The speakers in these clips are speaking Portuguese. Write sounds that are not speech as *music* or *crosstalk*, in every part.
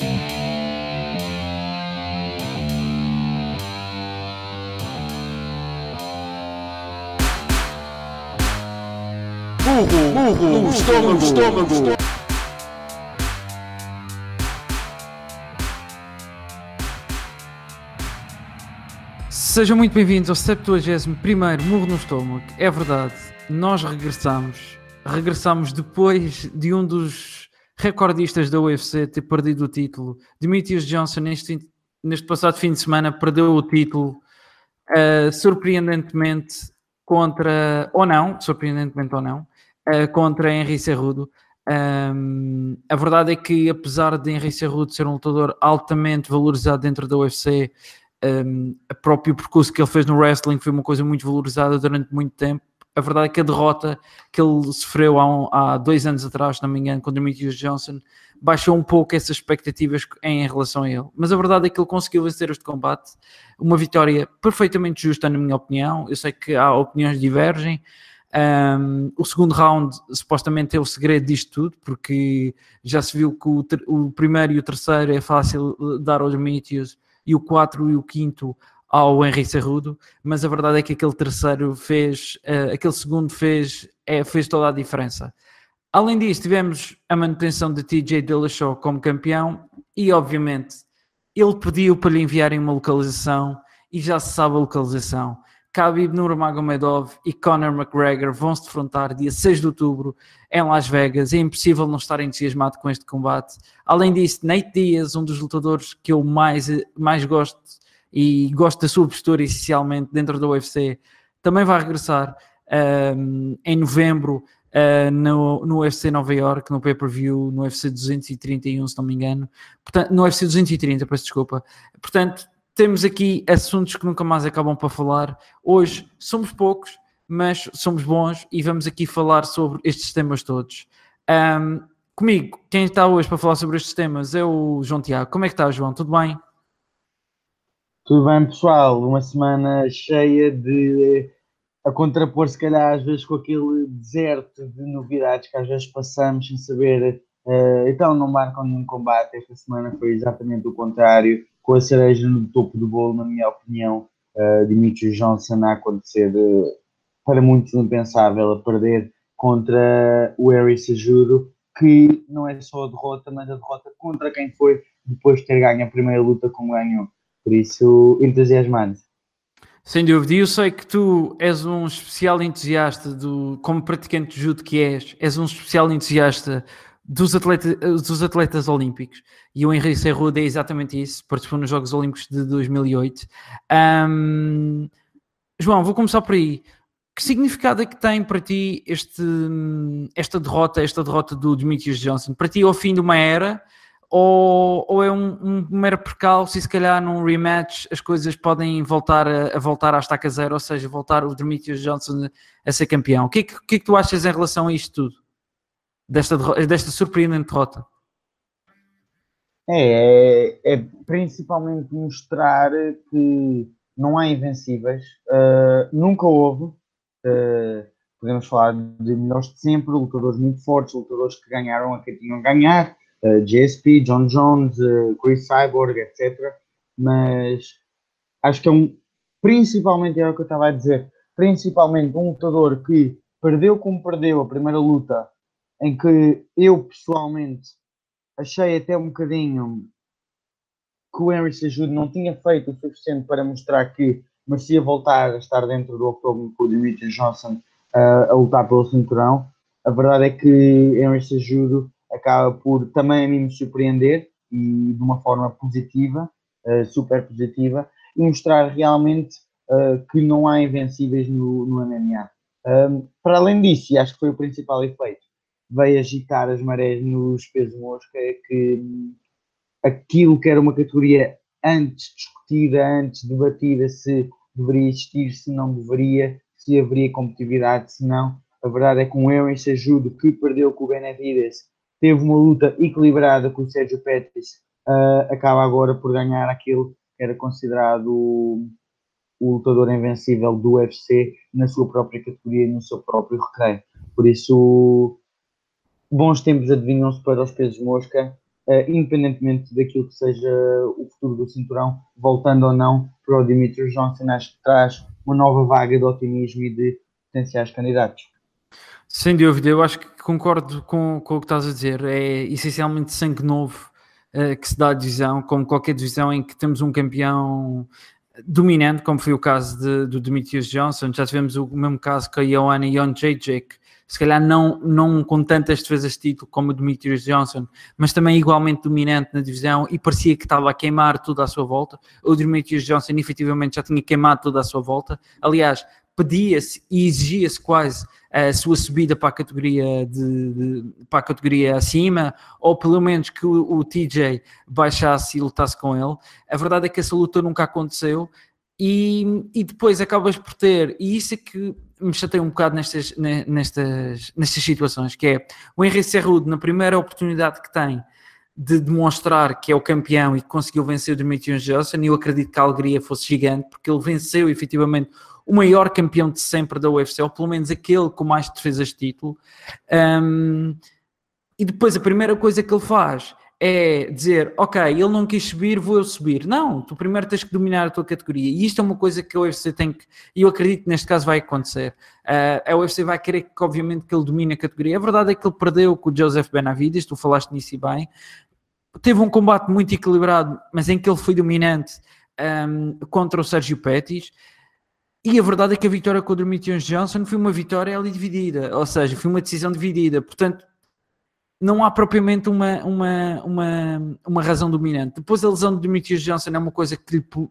Burro, burro, no estômago, estômago. Sejam muito bem-vindos ao 71 Murro no Estômago. É verdade, nós regressamos. Regressamos depois de um dos recordistas da UFC ter perdido o título. Demetrius Johnson, neste, neste passado fim de semana, perdeu o título uh, surpreendentemente contra, ou não, surpreendentemente ou não, uh, contra Henry Cerrudo. Um, a verdade é que, apesar de Henry Cerrudo ser um lutador altamente valorizado dentro da UFC, um, o próprio percurso que ele fez no wrestling foi uma coisa muito valorizada durante muito tempo. A verdade é que a derrota que ele sofreu há, um, há dois anos atrás, se não me engano, contra Demetrius Johnson, baixou um pouco essas expectativas em relação a ele. Mas a verdade é que ele conseguiu vencer este combate, uma vitória perfeitamente justa, na minha opinião. Eu sei que há opiniões que divergem, um, o segundo round supostamente é o segredo disto tudo, porque já se viu que o, o primeiro e o terceiro é fácil dar aos Demetrius e o 4 e o 5 ao Henry Cerrudo, mas a verdade é que aquele terceiro fez, uh, aquele segundo fez, é, fez toda a diferença. Além disso, tivemos a manutenção de TJ Dillashaw como campeão e, obviamente, ele pediu para lhe enviarem uma localização e já se sabe a localização. Khabib Nurmagomedov e Conor McGregor vão se defrontar dia 6 de outubro em Las Vegas. É impossível não estar entusiasmado com este combate. Além disso, Nate Diaz, um dos lutadores que eu mais, mais gosto e gosto da sua postura essencialmente dentro da UFC, também vai regressar um, em novembro uh, no, no UFC Nova York, no pay-per-view, no UFC 231, se não me engano. Portanto, no UFC 230, peço desculpa. Portanto, temos aqui assuntos que nunca mais acabam para falar. Hoje somos poucos, mas somos bons e vamos aqui falar sobre estes temas todos. Um, comigo, quem está hoje para falar sobre estes temas é o João Tiago. Como é que está, João? Tudo bem? Tudo bem, pessoal. Uma semana cheia de a contrapor, se calhar, às vezes com aquele deserto de novidades que às vezes passamos sem saber. Uh, então, não marcam nenhum combate. Esta semana foi exatamente o contrário com a cereja no topo do bolo, na minha opinião, uh, Dimitri Johnson a acontecer uh, para muitos impensável, a perder contra o Harry Sejudo, que não é só a derrota, mas a derrota contra quem foi depois de ter ganho a primeira luta como ganhou. Por isso, entusiasmante. Sem dúvida, e eu sei que tu és um especial entusiasta do, como praticante de judo que és, és um especial entusiasta dos, atleta, dos atletas olímpicos e o Henrique Cerrudo é exatamente isso, participou nos Jogos Olímpicos de 2008. Um, João, vou começar por aí. Que significado é que tem para ti este, esta derrota, esta derrota do Demetrius Johnson? Para ti é o fim de uma era ou, ou é um, um mero percalço e se calhar num rematch as coisas podem voltar a, a voltar à estaca zero, ou seja, voltar o Demetrius Johnson a ser campeão? O que é que, que, é que tu achas em relação a isto tudo? desta, desta surpreendente derrota? É, é, é, principalmente mostrar que não há invencíveis, uh, nunca houve. Uh, podemos falar de melhores de sempre, lutadores muito fortes, lutadores que ganharam a quem tinham ganhar, uh, eh, GSP, John Jones, Chris Cyborg, etc. Mas acho que é um, principalmente, era o que eu estava a dizer, principalmente um lutador que perdeu como perdeu a primeira luta em que eu pessoalmente achei até um bocadinho que o Henry Sejudo não tinha feito o suficiente para mostrar que merecia voltar a estar dentro do octógono com o Dimitri Johnson uh, a lutar pelo cinturão. A verdade é que Henry Sejudo acaba por também a mim me surpreender e de uma forma positiva, uh, super positiva, e mostrar realmente uh, que não há invencíveis no, no MMA. Um, para além disso, e acho que foi o principal efeito, veio agitar as marés nos pesos mosca é que hum, aquilo que era uma categoria antes discutida, antes debatida se deveria existir, se não deveria, se haveria competitividade, se não. A verdade é que um Aaron Sejudo que perdeu com o Benavides teve uma luta equilibrada com o Sérgio Pettis, uh, acaba agora por ganhar aquilo que era considerado o, o lutador invencível do UFC na sua própria categoria, no seu próprio recreio. Por isso, bons tempos adivinham-se para os pesos mosca uh, independentemente daquilo que seja o futuro do cinturão, voltando ou não para o Dimitri Johnson, acho que traz uma nova vaga de otimismo e de potenciais candidatos. Sem dúvida, eu acho que concordo com, com o que estás a dizer. É essencialmente sangue novo uh, que se dá à divisão, como qualquer divisão em que temos um campeão dominante, como foi o caso de, do Demetrius Johnson. Já tivemos o mesmo caso com a Joanna Jacek, se calhar não, não com tantas defesas de título como o Demetrius Johnson, mas também igualmente dominante na divisão e parecia que estava a queimar tudo à sua volta. O Demetrius Johnson efetivamente já tinha queimado tudo à sua volta. Aliás, pedia-se e exigia-se quase a sua subida para a categoria de, de, para a categoria acima, ou pelo menos que o, o, TJ baixasse e lutasse com ele. A verdade é que essa luta nunca aconteceu e, e depois acabas por ter, e isso é que me chatei um bocado nestas, nestas, nestas situações, que é o Henrique Cerrudo, na primeira oportunidade que tem de demonstrar que é o campeão e que conseguiu vencer o Demetrius Johnson, e eu acredito que a alegria fosse gigante, porque ele venceu efetivamente o maior campeão de sempre da UFC, ou pelo menos aquele com mais defesas de título. Um, e depois a primeira coisa que ele faz é dizer, ok, ele não quis subir, vou eu subir. Não, tu primeiro tens que dominar a tua categoria. E isto é uma coisa que a UFC tem que, e eu acredito que neste caso vai acontecer. Uh, a UFC vai querer que, obviamente, que ele domine a categoria. A verdade é que ele perdeu com o Joseph Benavides, tu falaste nisso e bem. Teve um combate muito equilibrado, mas em que ele foi dominante um, contra o Sérgio Pettis. E a verdade é que a vitória contra o Demetrius Johnson foi uma vitória ali dividida, ou seja, foi uma decisão dividida. Portanto, não há propriamente uma, uma, uma, uma razão dominante. Depois a lesão do Demetrius Johnson é uma coisa que, que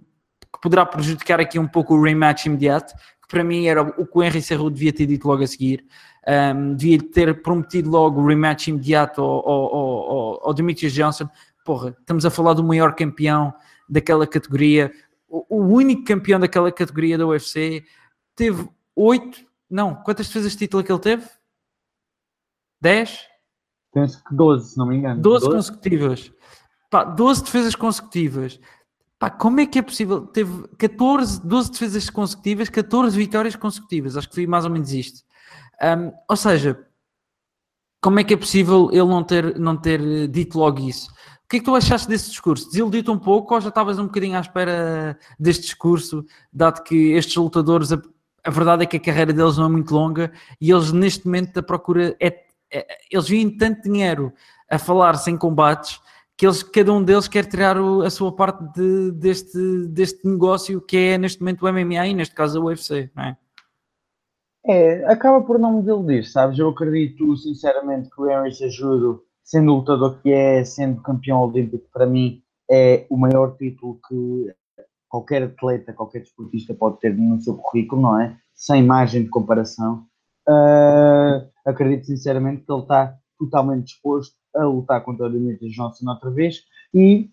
poderá prejudicar aqui um pouco o rematch imediato, que para mim era o que o Henry Cerro devia ter dito logo a seguir. Um, devia ter prometido logo o rematch imediato ao, ao, ao, ao Demetrius Johnson. Porra, estamos a falar do maior campeão daquela categoria, o, único campeão daquela categoria da UFC, teve oito, não, quantas defesas de título é que ele teve? Dez? Penso que 12, se não me engano. 12, 12? consecutivas. Pá, 12 defesas consecutivas. Pá, como é que é possível? Teve 14, 12 defesas consecutivas, 14 vitórias consecutivas. Acho que foi mais ou menos isto. Um, ou seja, como é que é possível ele não ter, não ter dito logo isso? O que é que tu achaste desse discurso? Desiludiu-te um pouco ou já estavas um bocadinho à espera deste discurso, dado que estes lutadores, a, a, verdade é que a carreira deles não é muito longa e eles neste momento a procura é, é eles vêm tanto dinheiro a falar sem combates que eles, cada um deles quer tirar o, a sua parte de, deste, deste negócio que é neste momento o MMA e neste caso a UFC, não é? É, acaba por não me desiludir, sabes? Eu acredito sinceramente que o Henry Sejudo sendo o lutador que é, sendo campeão olímpico, para mim é o maior título que qualquer atleta, qualquer desportista pode ter no seu currículo, não é? Sem margem de comparação. Uh, acredito sinceramente que ele está totalmente disposto a lutar contra o Demetrius Johnson outra vez e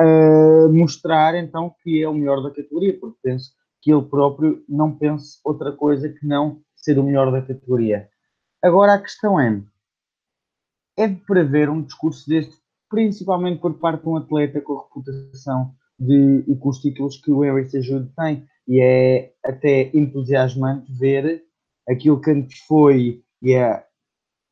uh, mostrar então que é o melhor da categoria, porque penso que ele próprio não pense outra coisa que não ser o melhor da categoria. Agora a questão é, é de prever um discurso deste, principalmente por parte de um atleta com a reputação de, e com os títulos que o Henry Sejudo tem. E é até entusiasmante ver aquilo que antes foi, e é,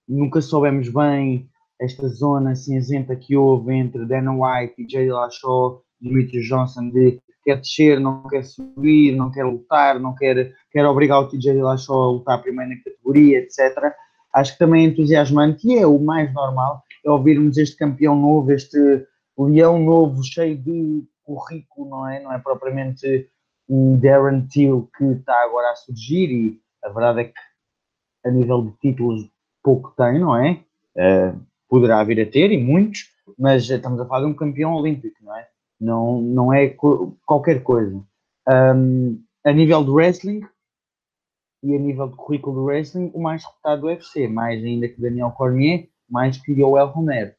nunca soubemos bem esta zona cinzenta que houve entre Dana White e Jay Lashaw, Dimitri Johnson, de quer descer, não quer subir, não quer lutar, não quer, quer obrigar o TJ Lashaw a lutar primeiro na categoria, etc acho que também é entusiasmante e é o mais normal é ouvirmos este campeão novo, este leão novo, cheio de currículo, não é? Não é propriamente um Darren Till que está agora a surgir e a verdade é que a nível de títulos pouco tem, não é? Uh, poderá vir a ter e muitos, mas estamos a falar de um campeão olímpico, não é? Não, não é co qualquer coisa. Um, a nível do wrestling, e a nível de currículo do wrestling, o mais reputado do UFC, mais ainda que Daniel Cormier, mais que Yoel Romero.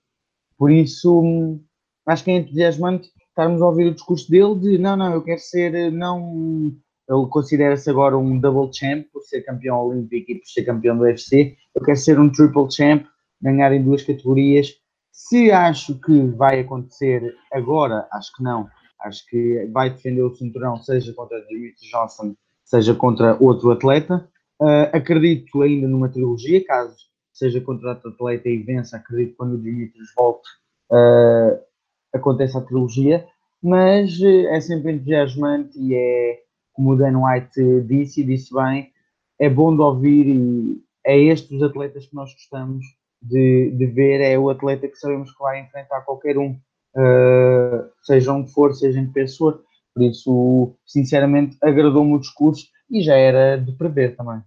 Por isso, hum, acho que é entusiasmante estarmos a ouvir o discurso dele de não, não, eu quero ser, não, ele considera-se agora um double champ por ser campeão olímpico e por ser campeão do UFC, eu quero ser um triple champ, ganhar em duas categorias. Se acho que vai acontecer agora, acho que não. Acho que vai defender o cinturão, seja contra Dimitri Johnson, seja contra outro atleta. Uh, acredito ainda numa trilogia, caso seja contra outro atleta e vença, acredito que quando o Dimitrios volte uh, aconteça a trilogia, mas uh, é sempre entusiasmante e é, como o Dan White disse e disse bem, é bom de ouvir e é estes os atletas que nós gostamos de, de ver, é o atleta que sabemos que vai enfrentar qualquer um, uh, seja onde for, seja em pessoa. Por isso, sinceramente, agradou-me o discurso e já era de prever também.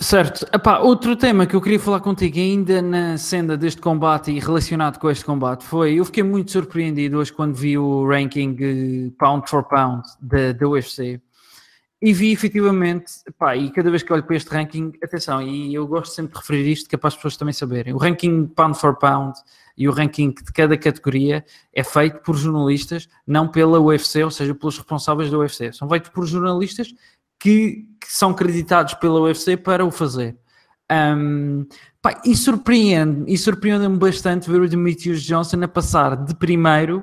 Certo. Epá, outro tema que eu queria falar contigo ainda na senda deste combate e relacionado com este combate foi, eu fiquei muito surpreendido hoje quando vi o ranking uh, pound for pound da UFC e vi efetivamente, epá, e cada vez que olho para este ranking, atenção, e eu gosto sempre de referir isto que é para as pessoas também saberem, o ranking pound for pound e o ranking de cada categoria é feito por jornalistas, não pela UFC, ou seja, pelos responsáveis da UFC, são feitos por jornalistas que, que são creditados pela UFC para o fazer. Um, pá, e surpreende e surpreende-me bastante ver o Demetrius Johnson a passar de primeiro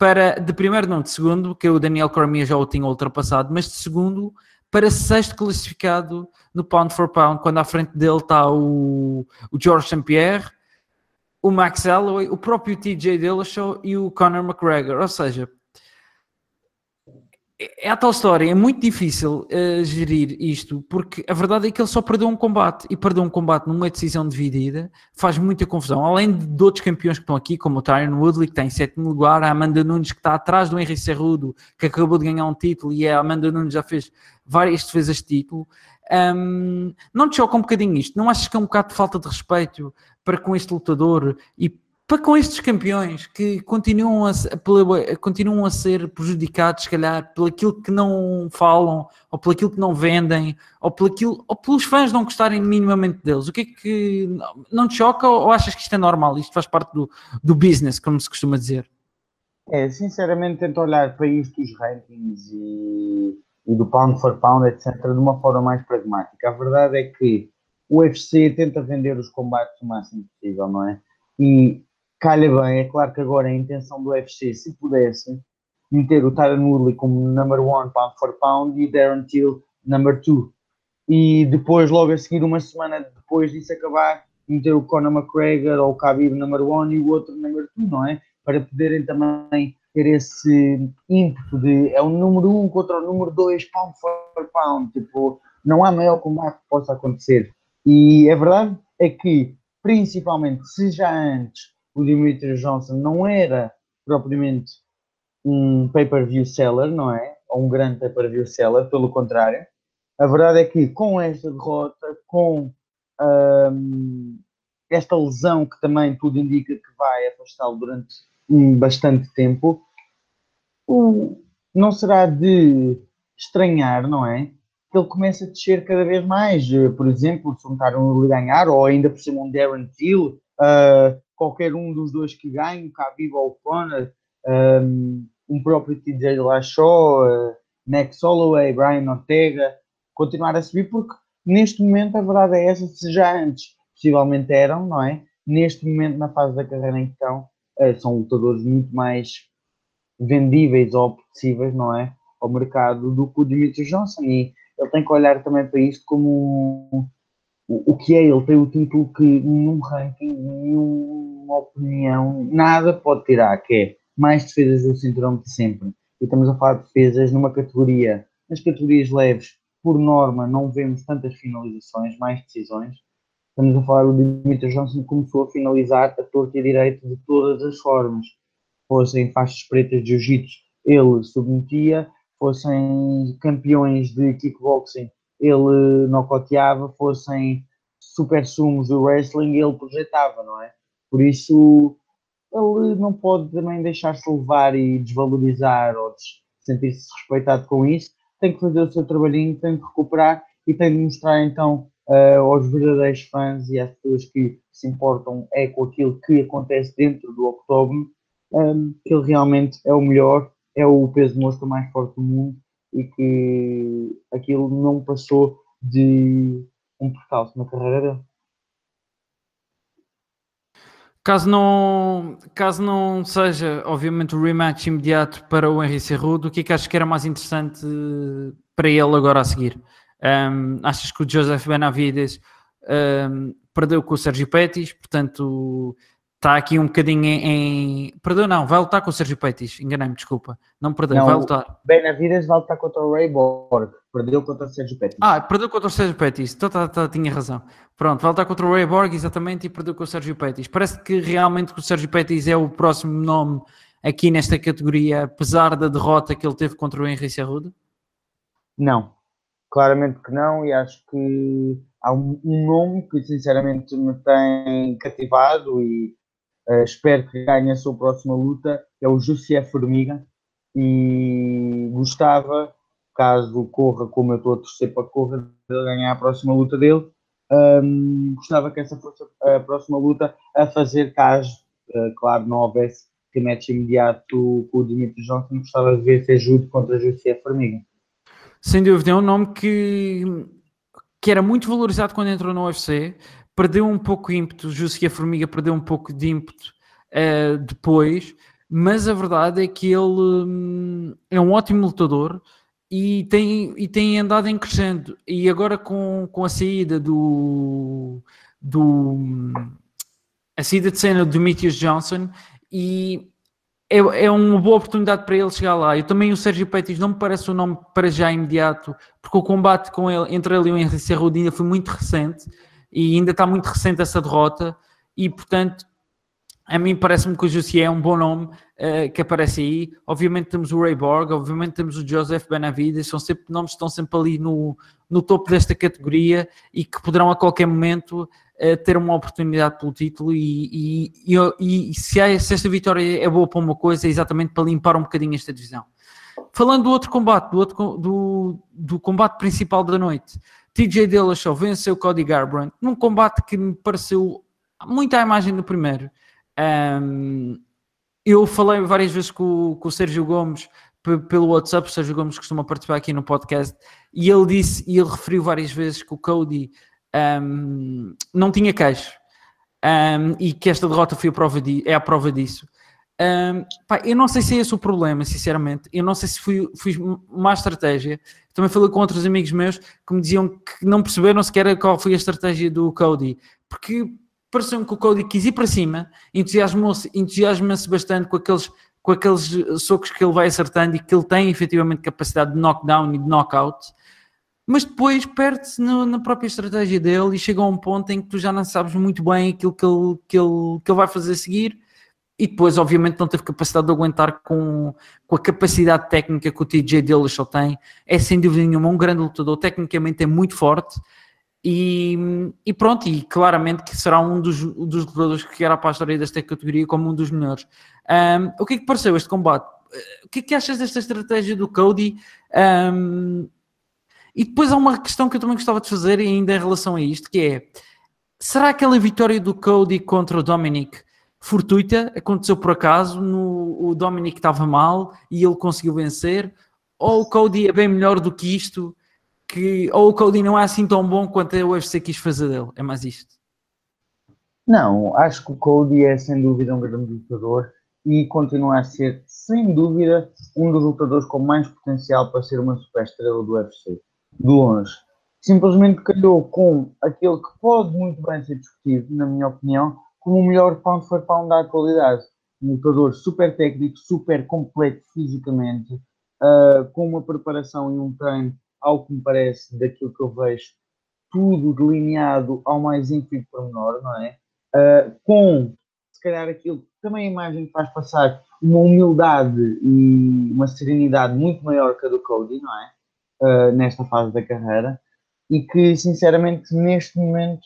para, de primeiro não, de segundo, que o Daniel Cormier já o tinha ultrapassado, mas de segundo para sexto classificado no pound for pound, quando à frente dele está o, o George St. Pierre, o Max Holloway, o próprio TJ Dillashaw e o Conor McGregor, ou seja, é a tal história, é muito difícil uh, gerir isto, porque a verdade é que ele só perdeu um combate e perdeu um combate numa decisão dividida, faz muita confusão. Além de, outros campeões que estão aqui, como o Tyron Woodley, que está em sétimo lugar, a Amanda Nunes, que está atrás do Henrique Cerrudo, que acabou de ganhar um título, e a Amanda Nunes já fez várias defesas de título. Um, não te choca um bocadinho isto? Não achas que é um bocado de falta de respeito para com este lutador e para com estes campeões que continuam a, continuam a ser prejudicados, se calhar, pelo aquilo que não falam, ou pelo aquilo que não vendem, ou, pelo aquilo, ou pelos fãs não gostarem minimamente deles. O que é que não te choca ou achas que isto é normal? Isto faz parte do, do business, como se costuma dizer? É, sinceramente, tento olhar para isto dos rankings e, e do pound for pound, etc., de uma forma mais pragmática. A verdade é que o UFC tenta vender os combates o máximo possível, não é? E calha bem. É claro que agora a intenção do UFC, se pudesse, meter o Tyron Woodley como number one pound for pound e Darren Till number two. E depois, logo a seguir, uma semana depois disso acabar, meter o Conor McGregor ou o Khabib number one e o outro number two, não é? Para poderem também ter esse ímpeto de é o número um contra o número dois pound for pound. Tipo, não há maior combate que possa acontecer. E a verdade é que, principalmente, se já antes o Dimitri Johnson não era propriamente um pay-per-view seller, não é? Ou um grande pay-per-view seller, pelo contrário. A verdade é que com esta derrota, com um, esta lesão que também tudo indica que vai afastá-lo durante bastante tempo, não será de estranhar, não é? Que ele começa a descer cada vez mais. Por exemplo, se um ganhar, ou ainda por cima um Darren Till, uh, qualquer um dos dois que ganhe, o Khabib ou o Conor, um, um próprio TJ Lashaw, uh, Max Holloway, Brian Ortega, continuar a subir, porque neste momento a verdade é essa, se já antes possivelmente eram, não é? Neste momento, na fase da carreira em que estão, uh, são lutadores muito mais vendíveis ou possíveis, não é? Ao mercado do que o Dimitri Johnson e ele tem que olhar também para isto como o, que é ele tem o título que nenhum ranking, nenhuma opinião, nada pode tirar, que é mais defesas do cinturão de sempre. E estamos a falar de defesas numa categoria, nas categorias leves, por norma, não vemos tantas finalizações, mais decisões. Estamos a falar, o Dimitri Johnson começou a finalizar a torta e a direita de todas as formas. Fossem faixas pretas de jiu-jitsu, ele submetia, fossem campeões de kickboxing, ele nocoteava, fossem super sumos do wrestling, ele projetava, não é? Por isso, ele não pode também deixar-se levar e desvalorizar ou sentir-se respeitado com isso. Tem que fazer o seu trabalhinho, tem que recuperar e tem de mostrar então uh, aos verdadeiros fãs e às pessoas que se importam é com aquilo que acontece dentro do octógono, um, que ele realmente é o melhor, é o peso mosca mais forte do mundo e que aquilo não passou de um percalço na carreira dele. Caso não, caso não seja, obviamente, o rematch imediato para o Henrique Cerrudo, o que é que achas que era mais interessante para ele agora a seguir? Um, achas que o Joseph Benavides um, perdeu com o Sérgio Pettis, portanto está aqui um bocadinho em, em. Perdão, não, vai lutar com o Sérgio Peitis, enganei-me, desculpa. Não perdeu, Não, vai lutar. Benavides vai lutar contra o Ray Borg. Perdeu contra o Sérgio Pettis. Ah, perdeu contra o Sérgio Pettis, então tá, tá, tinha razão. Pronto, vai lutar contra o Ray Borg, exatamente, e perdeu com o Sérgio Pettis. Parece que realmente o Sérgio Pettis é o próximo nome aqui nesta categoria, apesar da derrota que ele teve contra o Henrique Cerrudo. Não, claramente que não, e acho que há um nome que sinceramente me tem cativado e eh, espero que ganhe a sua próxima luta, é o José Formiga, e gostava, caso corra como eu estou a torcer para corra, de ganhar a próxima luta dele, hum, gostava que essa fosse a próxima luta a fazer caso, eh, claro, não houvesse rematch imediato com o Dimitri Johnson, gostava de ver se ajude contra José Formiga. Sem dúvida, é um nome que, que era muito valorizado quando entrou no UFC, perdeu um pouco de ímpeto, José Formiga perdeu um pouco de ímpeto eh, depois, mas a verdade é que ele hum, é um ótimo lutador e tem, e tem andado em crescendo. E agora com, com a saída do, do a saída de cena do Demetrius Johnson e é, é uma boa oportunidade para ele chegar lá. Eu também o Sérgio Pettis não me parece um nome para já imediato, porque o combate com ele, entre ele e o Henrique Cerrudo ainda foi muito recente e ainda está muito recente essa derrota e portanto a mim parece-me que o Jussier é um bom nome uh, que aparece aí. Obviamente temos o Ray Borg, obviamente temos o Joseph Benavides, são sempre nomes que estão sempre ali no, no topo desta categoria e que poderão a qualquer momento uh, ter uma oportunidade pelo título. E, e, e, e se, há, se, esta vitória é boa para uma coisa, é exatamente para limpar um bocadinho esta divisão. Falando do outro combate, do, outro, do, do combate principal da noite, TJ Dillashaw venceu Cody Garbrandt num combate que me pareceu muito à imagem do primeiro. Um, eu falei várias vezes com, com o Sérgio Gomes pelo WhatsApp, o Sérgio Gomes costuma participar aqui no podcast, e ele disse, e ele referiu várias vezes que o Cody um, não tinha queixo, um, e que esta derrota foi a prova de, é a prova disso. Um, pá, eu não sei se é esse o problema, sinceramente. Eu não sei se fui, fiz má estratégia. Também falei com outros amigos meus que me diziam que não perceberam sequer qual foi a estratégia do Cody, porque pareceu-me que o Cody quis ir para cima, entusiasmou-se entusiasma bastante com aqueles, com aqueles socos que ele vai acertando e que ele tem efetivamente capacidade de knockdown e de knockout, mas depois perde-se na própria estratégia dele e chega a um ponto em que tu já não sabes muito bem aquilo que ele, que ele, que ele vai fazer a seguir. E depois, obviamente, não teve capacidade de aguentar com, com a capacidade técnica que o TJ Dillashaw tem. É sem dúvida nenhuma um grande lutador, tecnicamente é muito forte e, e, pronto, e claramente que será um dos, dos lutadores que irá para a história desta categoria como um dos melhores. Um, o que é que pareceu este combate? O que é que achas desta estratégia do Cody? Um, e depois há uma questão que eu também gostava de fazer ainda em relação a isto, que é será aquela vitória do Cody contra o Dominic fortuita? Aconteceu por acaso? No, o Dominic estava mal e ele conseguiu vencer? Ou o Cody é bem melhor do que isto que ou o Cody não é assim tão bom quanto a UFC quis fazer dele, é mais isto. Não, acho que o Cody é sem dúvida um grande lutador e continua a ser, sem dúvida, um dos lutadores com mais potencial para ser uma super estrela do UFC, de longe. Simplesmente calhou com aquele que pode muito bem ser discutido, na minha opinião, como o melhor pound for pound da atualidade. Um lutador super técnico, super completo fisicamente, uh, com uma preparação e um treino ao que me parece, daquilo que eu vejo, tudo delineado ao mais ínfimo pormenor, não é? Uh, com, se calhar, aquilo que também a imagem faz passar uma humildade e uma serenidade muito maior que a do Cody, não é? Uh, nesta fase da carreira, e que, sinceramente, neste momento,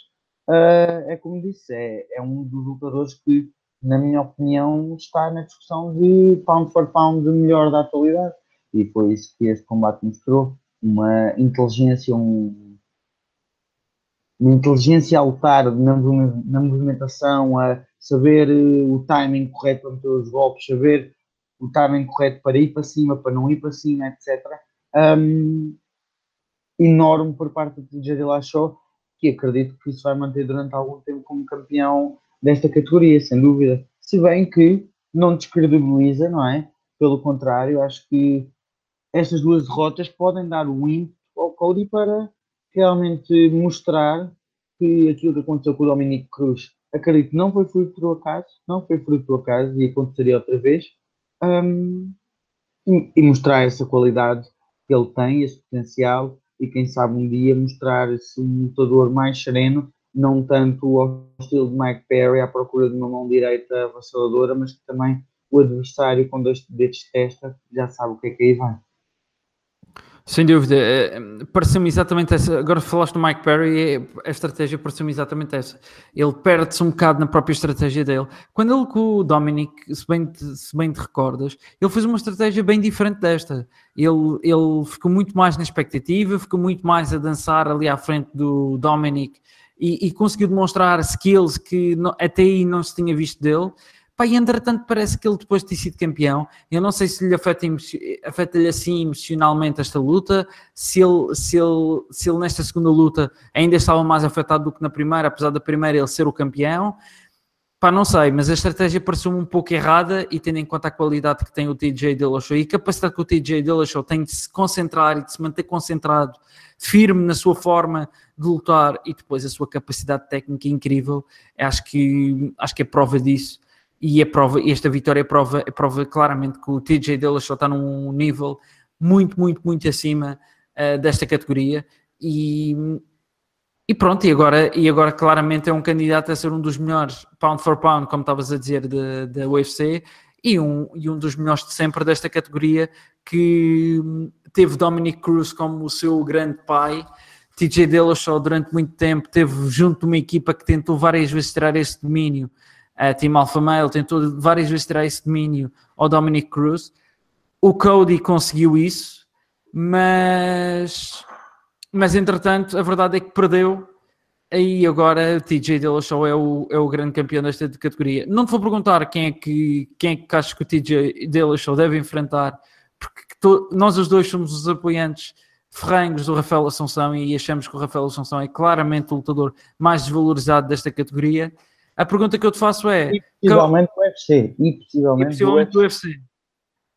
uh, é como disse, é, é um dos lutadores que, na minha opinião, está na discussão de pound for pound melhor da atualidade. E foi isso que este combate mostrou uma inteligência, um, uma inteligência a lutar na, na movimentação, a saber uh, o timing correto para meter os golpes, saber o timing correto para ir para cima, para não ir para cima, etc. Um, enorme por parte do Jadil Dillashaw, que acredito que isso vai manter durante algum tempo como campeão desta categoria, sem dúvida. Se bem que não descredibiliza, não é? Pelo contrário, acho que estas duas derrotas podem dar o ímpeto ao Cody para realmente mostrar que aquilo que aconteceu com o Dominique Cruz acredito não foi fruto do acaso, não foi fruto do acaso e aconteceria outra vez. Um, e, mostrar essa qualidade que ele tem, esse potencial, e quem sabe um dia mostrar-se um lutador mais sereno, não tanto ao estilo de Mike Perry, à procura de uma mão direita avassaladora, mas que também o adversário com dois dedos de testa já sabe o que é que aí vai. Sem dúvida, eh, pareceu-me exatamente essa. Agora falaste do Mike Perry, a estratégia pareceu-me exatamente essa. Ele perde-se um bocado na própria estratégia dele. Quando ele com o Dominic, se bem, te, se bem te recordas, ele fez uma estratégia bem diferente desta. Ele, ele ficou muito mais na expectativa, ficou muito mais a dançar ali à frente do Dominic e, e conseguiu demonstrar skills que não, até aí não se tinha visto dele. Pá, e entretanto parece que ele depois de ter sido campeão, eu não sei se lhe afeta-lhe afeta assim emocionalmente esta luta, se ele, se, ele, se ele nesta segunda luta ainda estava mais afetado do que na primeira, apesar da primeira ele ser o campeão. Pá, não sei, mas a estratégia pareceu-me um pouco errada e tendo em conta a qualidade que tem o TJ Dillashaw e a capacidade que o TJ Dillashaw tem de se concentrar e de se manter concentrado, firme na sua forma de lutar e depois a sua capacidade técnica incrível, acho que, acho que é prova disso e a prova, esta vitória é prova, é prova claramente que o TJ Dillashaw está num nível muito, muito, muito acima uh, desta categoria. E, e pronto, e agora, e agora claramente é um candidato a ser um dos melhores pound for pound, como estavas a dizer, da UFC e um, e um dos melhores de sempre desta categoria que teve Dominic Cruz como o seu grande pai. TJ Dillashaw durante muito tempo teve junto uma equipa que tentou várias vezes tirar esse domínio a Team Alpha Male tentou várias vezes tirar esse domínio ao Dominic Cruz. O Cody conseguiu isso, mas, mas entretanto a verdade é que perdeu. Aí agora o TJ Dillashaw é o, é o grande campeão desta categoria. Não te vou perguntar quem é que, quem é que achas que o TJ Dillashaw deve enfrentar, porque to, nós os dois somos os apoiantes ferrenhos do Rafael Assunção e achamos que o Rafael Assunção é claramente o lutador mais desvalorizado desta categoria. A pergunta que eu te faço é. E possivelmente do UFC. E possivelmente, e possivelmente do, UFC. UFC.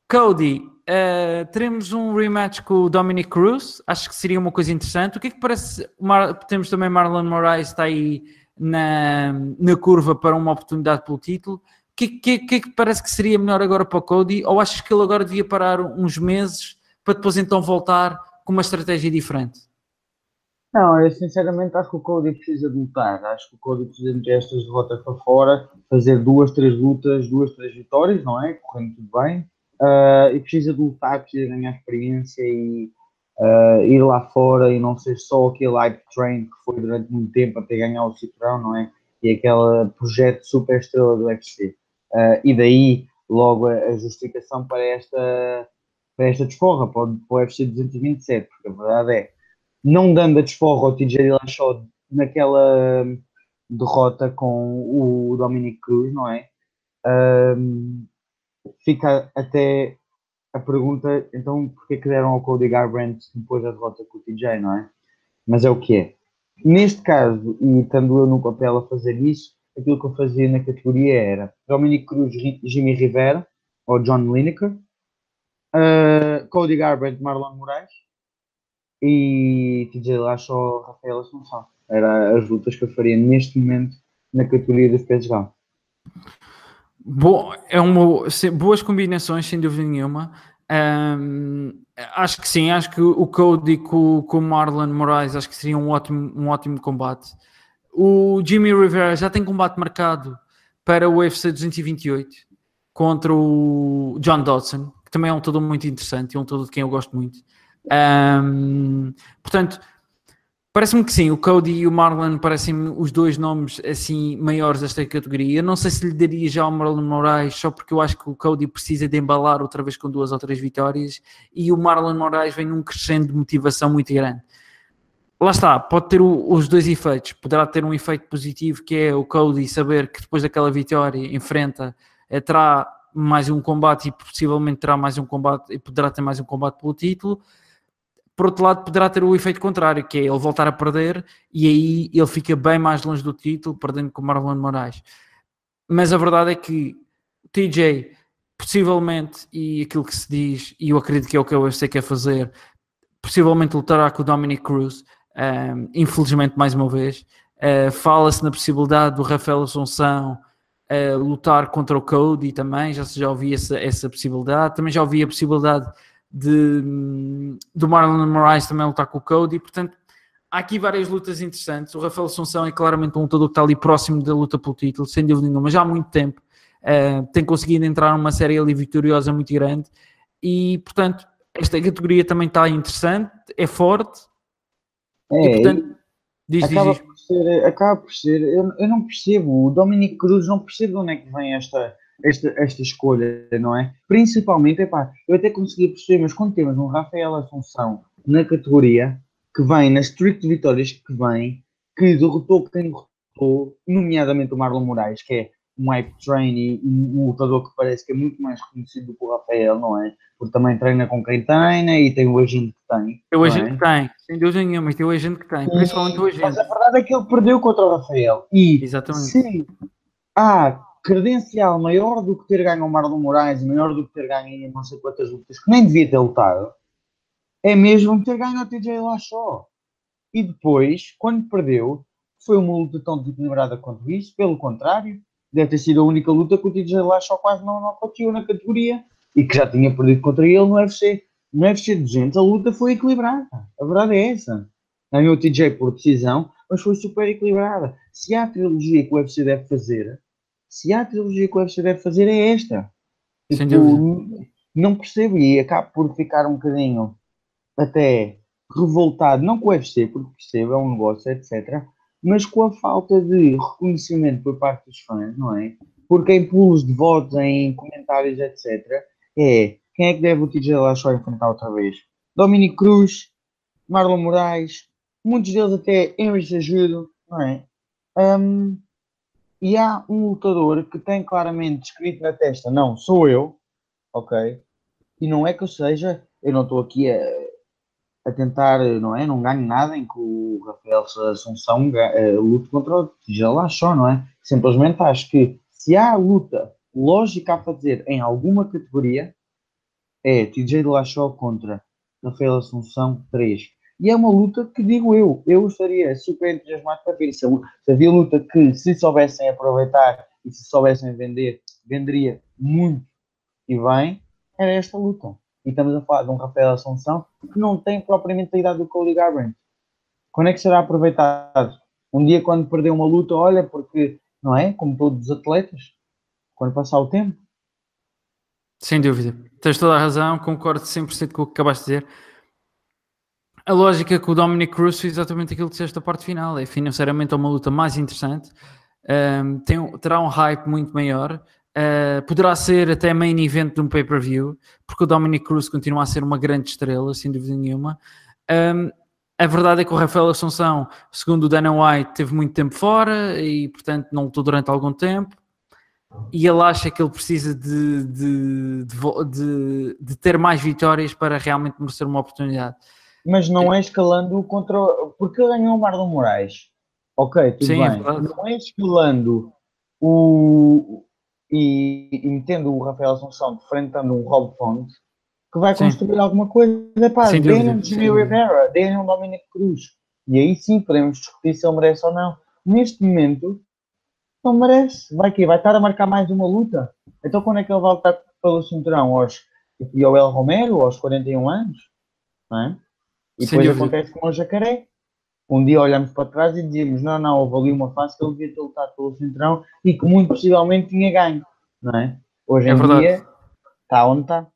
Cody, uh, teremos um rematch com o Dominic Cruz. Acho que seria uma coisa interessante. O que é que parece? Mar... Temos também Marlon Moraes, está aí na, na curva para uma oportunidade pelo título. O que, que, que é que parece que seria melhor agora para o Cody? Ou achas que ele agora devia parar uns meses para depois então voltar com uma estratégia diferente? Não, eu sinceramente acho que o Cody precisa de lutar. Acho que o Cody precisa meter estas derrotas para fora, fazer duas, três lutas, duas, três vitórias, não é? Correndo tudo bem. Uh, e precisa de lutar, precisa ganhar experiência e uh, ir lá fora e não ser só aquele hype train que foi durante muito tempo até ganhar o cinturão, não é? E aquele projeto super estrela do UFC. Uh, e daí logo a, justificação para esta, para esta desforra, para para o UFC 227, porque a verdade é não dando a desforra ao TJ Dillashaw naquela derrota com o Dominic Cruz, não é? Um, fica até a pergunta, então, porquê que deram ao Cody Garbrandt depois da derrota com o TJ, não é? Mas é o que é. Neste caso, e estando eu no papel a fazer isso, aquilo que eu fazia na categoria era Dominic Cruz, Jimmy Rivera, ou John Lineker, uh, Cody Garbrandt, Marlon Moraes, e TJ Lasso Rafael Assunção. Era as lutas que eu faria neste momento na categoria dos pesos galo. Bom, é uma, boas combinações, sem dúvida nenhuma. Um, acho que sim, acho que o Cody com, com o Marlon Moraes acho que seria um ótimo, um ótimo combate. O Jimmy Rivera já tem combate marcado para o UFC 228 contra o John Dodson, que também é um todo muito interessante e um todo de quem eu gosto muito. Um, portanto, parece-me que sim, o Cody e o Marlon parecem os dois nomes assim maiores desta categoria. Eu não sei se lhe daria já ao Marlon Moraes, só porque eu acho que o Cody precisa de embalar outra vez com duas ou três vitórias e o Marlon Moraes vem num crescendo de motivação muito grande. Lá está, pode ter o, os dois efeitos. Poderá ter um efeito positivo que é o Cody saber que depois daquela vitória enfrenta, eh, terá mais um combate e possivelmente terá mais um combate e poderá ter mais um combate pelo título por outro lado, poderá ter o efeito contrário, que é ele voltar a perder e aí ele fica bem mais longe do título, perdendo com o Marlon Moraes. Mas a verdade é que TJ, possivelmente, e aquilo que se diz, e eu acredito que é o que o UFC quer fazer, possivelmente lutará com o Dominic Cruz, um, infelizmente, mais uma vez. Uh, Fala-se na possibilidade do Rafael Assunção uh, lutar contra o Cody também, já se já ouvi essa, essa possibilidade. Também já ouvi a possibilidade de, do Marlon Moraes também lutar com o Cody. Portanto, há aqui várias lutas interessantes. O Rafael Assunção é claramente um lutador que está ali próximo da luta pelo título, sem dúvida nenhuma, já há muito tempo. Uh, tem conseguido entrar numa série ali vitoriosa muito grande e, portanto, esta categoria também está interessante, é forte. É, e, portanto, diz, acaba, diz, Por ser, acaba por ser, eu, eu não percebo, o Dominic Cruz não percebe de onde é que vem esta, esta, esta escolha, não é? Principalmente, epá, eu até consegui perceber, mas quando temos um Rafael Assunção na categoria, que vem, nas streak de vitórias que vem, que derrotou quem derrotou, nomeadamente o Marlon Moraes, que é um hype train e um lutador que parece que é muito mais reconhecido do que o Rafael, não é? Porque também treina com quem treina e tem o agente que tem. Tem o agente é? que tem, sem dúvida nenhuma, mas tem o agente que tem, principalmente o agente. Mas a verdade é que ele perdeu contra o Rafael. E Exatamente. se há credencial maior do que ter ganho o Marlon Moraes, maior do que ter ganho não sei quantas lutas, que nem devia ter lutado, é mesmo ter ganho o TJ Lachaw. E depois, quando perdeu, foi uma luta tão desequilibrada quanto isso, pelo contrário, deve ter sido a única luta que o TJ Lachaw quase não nocauteou na categoria e que já tinha perdido contra ele no UFC. No UFC 200 a luta foi equilibrada. A verdade é essa. Ganhou o TJ por decisão, mas foi super equilibrada. Se há a trilogia que o UFC deve fazer, se há trilogia que o UFC deve fazer, é esta. Sem tipo, não percebo e acabo por ficar um bocadinho até revoltado, não com o UFC, porque percebo, é um negócio, etc mas com a falta de reconhecimento por parte dos fãs, não é? Porque em pulos de votos, em comentários, etc., é quem é que deve o TJ Lachaw enfrentar outra vez? Dominic Cruz, Marlon Moraes, muitos deles até Henry Sejudo, não é? Um, e há um lutador que tem claramente escrito na testa, não, sou eu, ok? E não é que eu seja, eu não estou aqui a a tentar, não é? Não ganho nada em que o Rafael Assunção uh, lute contra o Tijela só, não é? Simplesmente acho que se há luta lógica a fazer em alguma categoria, é TJ Lachó contra Rafael Assunção 3. E é uma luta que, digo eu, eu estaria super entusiasmado para ver. Se, havia luta que, se soubessem aproveitar e se soubessem vender, venderia muito e bem, era esta luta e estamos a falar de um Rafael Assunção que não tem propriamente a idade do Cody Garbrandt. Quando é que será aproveitado? Um dia quando perder uma luta, olha, porque, não é? Como todos os atletas, quando passar o tempo. Sem dúvida. Tens toda a razão, concordo 100% com o que acabaste de dizer. A lógica é que o Dominic Cruz fez exatamente aquilo que disseste da parte final. É financeiramente uma luta mais interessante. Um, tem, terá um hype muito maior. Uh, poderá ser até main event de um pay-per-view, porque o Dominic Cruz continua a ser uma grande estrela, sem dúvida nenhuma. Um, a verdade é que o Rafael Assunção, segundo o Dana White, teve muito tempo fora e, portanto, não lutou durante algum tempo. E ele acha que ele precisa de, de, de, de ter mais vitórias para realmente merecer uma oportunidade. Mas não é escalando contra. Porque ele ganhou o Marlon Moraes. Ok, tudo Sim, bem. É não é escalando o, e, e metendo o Rafael Assunção enfrentando um Rob Font que vai construir sim. alguma coisa. Pá, deem um Jimmy Rivera, deem um Dominic Cruz. E aí sim podemos discutir se ele merece ou não. Neste momento, não merece. Vai que Vai estar a marcar mais uma luta. Então quando é que ele vai lutar pelo cinturão? Aos Joel Romero, aos 41 anos? Não é? E depois acontece com o Jacaré um dia olhamos para trás e dizíamos, não, não, houve ali uma fase que ele devia ter lutado pelo Centrão e que muito possivelmente tinha ganho, não é? Hoje é em verdade. dia está onde está.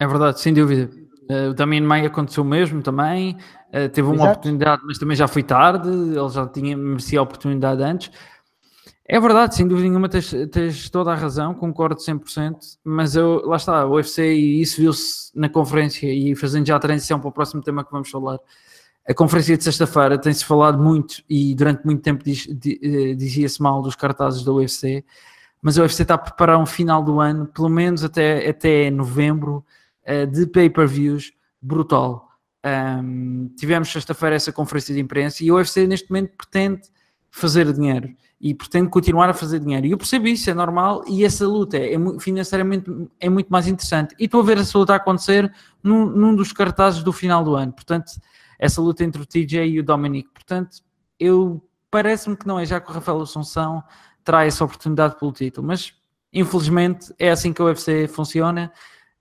É verdade, sem dúvida. Uh, o Damien Maia aconteceu o mesmo também, uh, teve uma Exato. oportunidade, mas também já foi tarde, ele já tinha, merecia a oportunidade antes. É verdade, sem dúvida nenhuma, tens, tens toda a razão, concordo 100%, mas eu, lá está, o UFC e isso viu-se na conferência e fazendo já a transição para o próximo tema que vamos falar, a conferência de sexta-feira tem-se falado muito e durante muito tempo diz, eh, dizia-se mal dos cartazes da UFC, mas a UFC está a preparar um final do ano, pelo menos até, até novembro, uh, de pay-per-views brutal. Um, tivemos sexta-feira essa conferência de imprensa e a UFC neste momento pretende fazer dinheiro e pretende continuar a fazer dinheiro. E eu percebo isso, é normal, e essa luta é, financeiramente é muito mais interessante. E estou a ver essa luta acontecer num, num dos cartazes do final do ano. Portanto, essa luta entre o TJ e o Dominic. Portanto, eu parece-me que não é, já que o Rafael Assunção terá essa oportunidade pelo título, mas infelizmente é assim que a UFC funciona.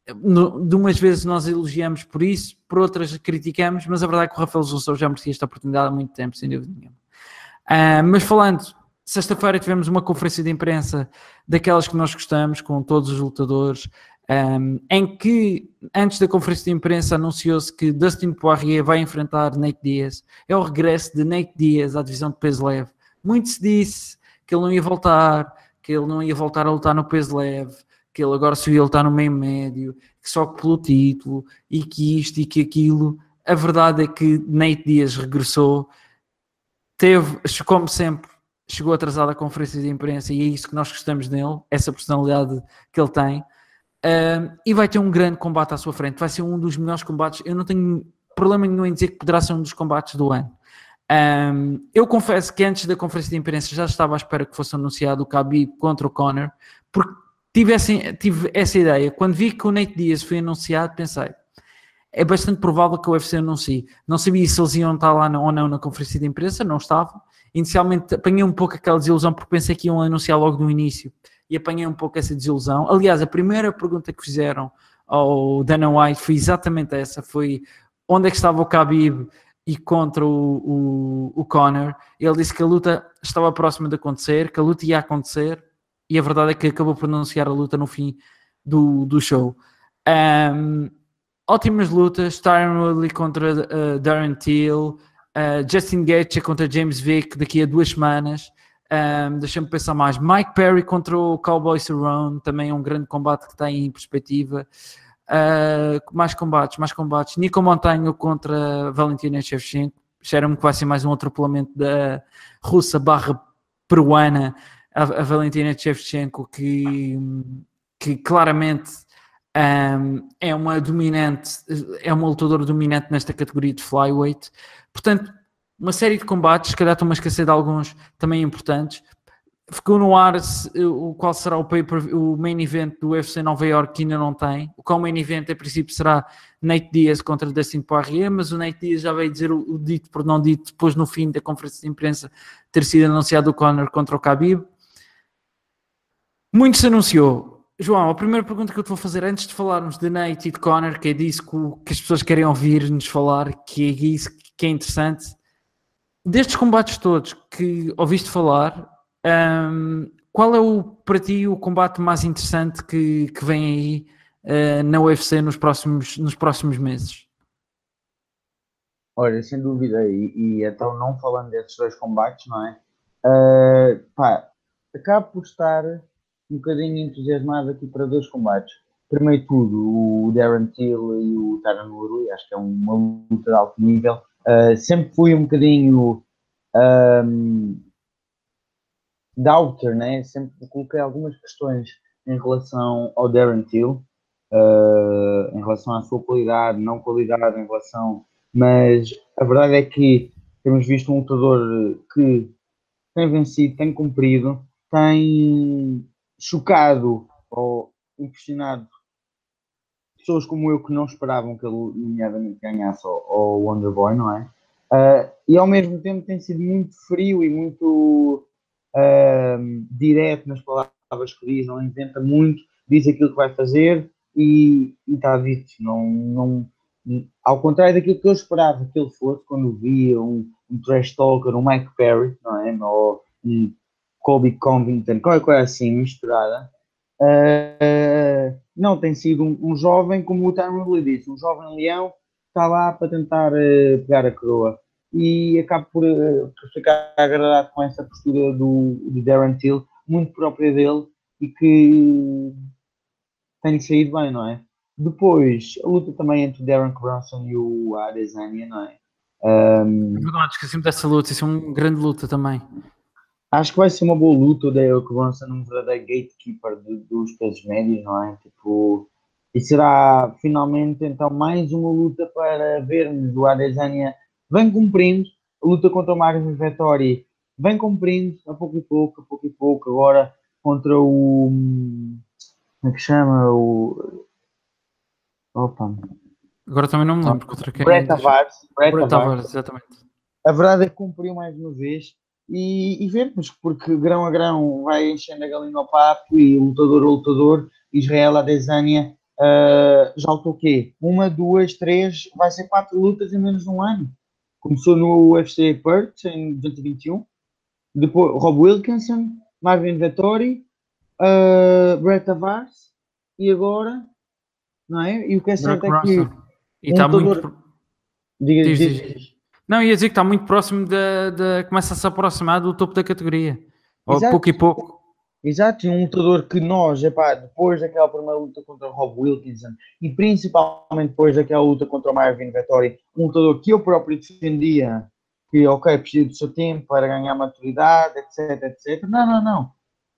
De umas vezes nós elogiamos por isso, por outras criticamos, mas a verdade é que o Rafael Assunção já merecia esta oportunidade há muito tempo, sem dúvida nenhuma. Uh, mas falando, sexta-feira tivemos uma conferência de imprensa daquelas que nós gostamos, com todos os lutadores, um, em que antes da conferência de imprensa anunciou-se que Dustin Poirier vai enfrentar Nate Diaz. É o regresso de Nate Diaz à divisão de peso leve. Muito se disse que ele não ia voltar, que ele não ia voltar a lutar no peso leve, que ele agora só ia lutar no meio médio, que só pelo título, e que isto e que aquilo. A verdade é que Nate Diaz regressou, teve, como sempre, chegou atrasado à conferência de imprensa e é isso que nós gostamos dele, essa personalidade que ele tem e vai ter um grande combate à sua frente. Vai ser um dos melhores combates. Eu não tenho problema nenhum em dizer que poderá ser um dos combates do ano. Um, eu confesso que antes da conferência de imprensa já estava à espera que fosse anunciado o Khabib contra o Conor, porque tive essa, tive essa ideia. Quando vi que o Nate Diaz foi anunciado, pensei, é bastante provável que o UFC anuncie. Não sabia se eles iam estar lá ou não na conferência de imprensa, não estavam. Inicialmente apanhei um pouco aquela desilusão porque pensei que iam anunciar logo no início e apanhei um pouco essa desilusão. Aliás, a primeira pergunta que fizeram ao Dana White foi exatamente essa: foi onde é que estava o Khabib e contra o, o, o Conor. Ele disse que a luta estava próxima de acontecer, que a luta ia acontecer, e a verdade é que acabou por anunciar a luta no fim do, do show. Um, ótimas lutas, Tyron Woodley contra uh, Darren Till, uh, Justin Gaethje contra James Vick daqui a duas semanas. Um, Deixa-me pensar mais. Mike Perry contra o Cowboy Cerrone, também é um grande combate que está em perspectiva. Uh, mais combates, mais combates. Nico Montanho contra Valentina Shevchenko. Cheira-me que vai ser mais um atropelamento da russa barra peruana, a, a Valentina Shevchenko, que, que claramente um, é uma dominante, é uma lutadora dominante nesta categoria de flyweight. Portanto, uma série de combates, se calhar estou-me a esquecer de alguns também importantes. Ficou no ar o qual será o, o main event do UFC Nova York, que ainda não tem. O qual main event, a princípio, será Nate Diaz contra Dustin Poirier, mas o Nate Diaz já veio dizer o, o, dito por não dito depois no fim da conferência de imprensa ter sido anunciado o Conor contra o Khabib. Muito se anunciou. João, a primeira pergunta que eu te vou fazer antes de falarmos de Nate e de Conor, que é disso que, as pessoas querem ouvir-nos falar, que é isso que é interessante destes combates todos que ouviste falar, um, qual é o, para ti o combate mais interessante que, que vem aí uh, na UFC nos próximos, nos próximos meses? Olha, sem dúvida, e, e então não falando desses dois combates, não é? Uh, pá, acabo por estar um bocadinho entusiasmado aqui para dois combates. Primeiro tudo, o Darren Till e o Tyron Woodley, acho que é uma luta de alto nível Uh, sempre fui um bocadinho um, doubter, né? sempre coloquei algumas questões em relação ao Darren Till, uh, em relação à sua qualidade, não qualidade, em relação. Mas a verdade é que temos visto um lutador que tem vencido, tem cumprido, tem chocado ou impressionado pessoas como eu que não esperavam que ele, nomeadamente, ganhasse ao, Wonderboy, não é? Uh, e ao mesmo tempo tem sido muito frio e muito uh, direto nas palavras que diz, não inventa muito, diz aquilo que vai fazer e, está dito. Não, não, ao contrário daquilo que eu esperava que ele fosse quando via um, um trash talker, um Mike Perry, não é? Ou um Colby Covington, qualquer coisa assim misturada. Uh, não, tem sido um, um jovem, como o Tyron Woodley disse, um jovem leão está lá para tentar uh, pegar a coroa. E acabo por, uh, por, ficar agradado com essa postura do, Darren Till, muito própria dele e que tem saído bem, não é? Depois, a luta também entre o Darren Bronson e o Adesanya, não é? Um, é verdade, esqueci-me dessa luta, isso é uma grande luta também. Acho que vai ser uma boa luta o Dale Bronson, um verdadeiro gatekeeper de, dos pesos médios, não é? Tipo, e será finalmente então mais uma luta para vermos o Adesanya vem cumprindo a luta contra o Marius Vettori vem cumprindo a pouco e pouco, a pouco e pouco, agora contra o como é que chama? O opa agora também não me lembro contra quem Brett Tavares, Brett Tavares, exatamente a verdade é que cumpriu mais uma vez e, e vermos, porque grão a grão vai enchendo a galinha ao papo e lutador a lutador, Israel Adesanya uh, já lutou o quê? Uma, duas, três, vai ser quatro lutas em menos de um ano. Começou no UFC Perth em 2021, depois Rob Wilkinson, Marvin Vettori, uh, Brett Tavares e agora, não é? E o que é certo é que. E está muito. Diga, diz, diz, diz. Não, ia dizer que está muito próximo da. De, começa a se aproximar do topo da categoria. Ou pouco e pouco. Exato, e um lutador que nós, epá, depois daquela primeira luta contra o Rob Wilkinson e principalmente depois daquela luta contra o Marvin Vettori, um lutador que eu próprio defendia que, ok, precisa do seu tempo para ganhar maturidade, etc, etc. Não, não, não.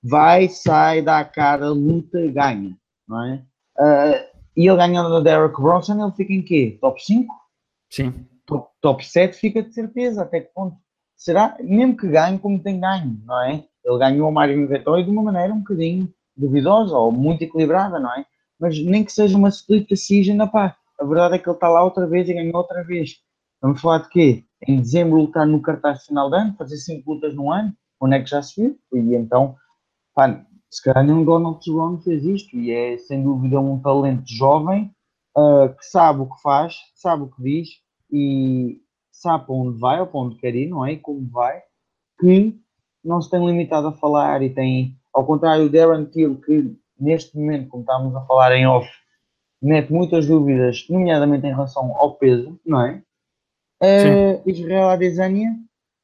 Vai, sai, dá a cara, luta, ganha, não é? Uh, e ele ganhando da Derek Bronson, ele fica em quê? Top 5? Sim. Top, top 7 fica de certeza, até que ponto? Será? Mesmo que ganhe como tem ganho, não é? Ele ganhou o Mario Vettori de uma maneira um bocadinho duvidosa ou muito equilibrada, não é? Mas nem que seja uma split decision, pá, a verdade é que ele está lá outra vez e ganhou outra vez. Vamos falar de quê? Em dezembro lutar no cartaz final de ano, fazer 5 lutas no ano, onde é que já se viu? E então, pá, se calhar nenhum Donald Cerrone fez isto e é sem dúvida um talento jovem uh, que sabe o que faz, sabe o que diz e sabe para onde vai ou para onde quer ir, não é? E como vai, que não se tem limitado a falar e tem, ao contrário do Darren Till, que neste momento, como estávamos a falar em off, mete muitas dúvidas, nomeadamente em relação ao peso, não é? Uh, Israel Adesanya,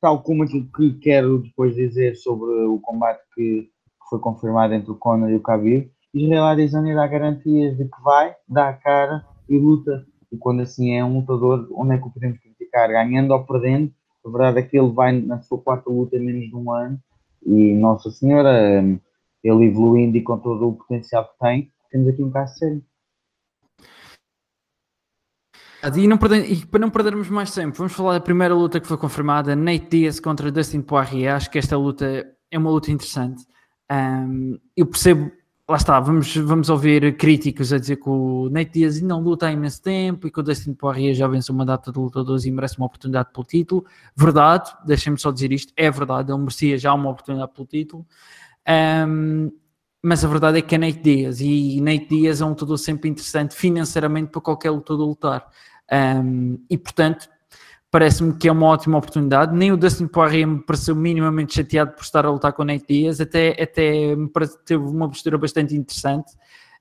tal como aquilo que quero depois dizer sobre o combate que foi confirmado entre o Conor e o Khabib, Israel Adesanya dá garantias de que vai, dá a cara e luta. E quando assim é um lutador, onde é que o podemos criticar? Ganhando ou perdendo? A verdade é que ele vai na sua quarta luta em menos de um ano e, Nossa Senhora, ele evoluindo e com todo o potencial que tem, temos aqui um caso sério. E, não perder, e, para não perdermos mais tempo, vamos falar da primeira luta que foi confirmada: Nate Diaz contra Dustin Poirier. Acho que esta luta é uma luta interessante. Um, eu percebo, lá está, vamos, vamos ouvir críticos a dizer que o Nate Diaz não luta há imenso tempo e que o Dustin Poirier já venceu uma data de lutadores e merece uma oportunidade pelo título. Verdade, deixem-me só dizer isto, é verdade, ele merecia já uma oportunidade pelo título. Um, mas a verdade é que é Nate Diaz e Nate Diaz é um lutador sempre interessante financeiramente para qualquer lutador lutar. Um, e portanto, parece-me que é uma ótima oportunidade. Nem o Dustin Poirier me pareceu minimamente chateado por estar a lutar com o Nate Diaz, até, até me teve uma postura bastante interessante.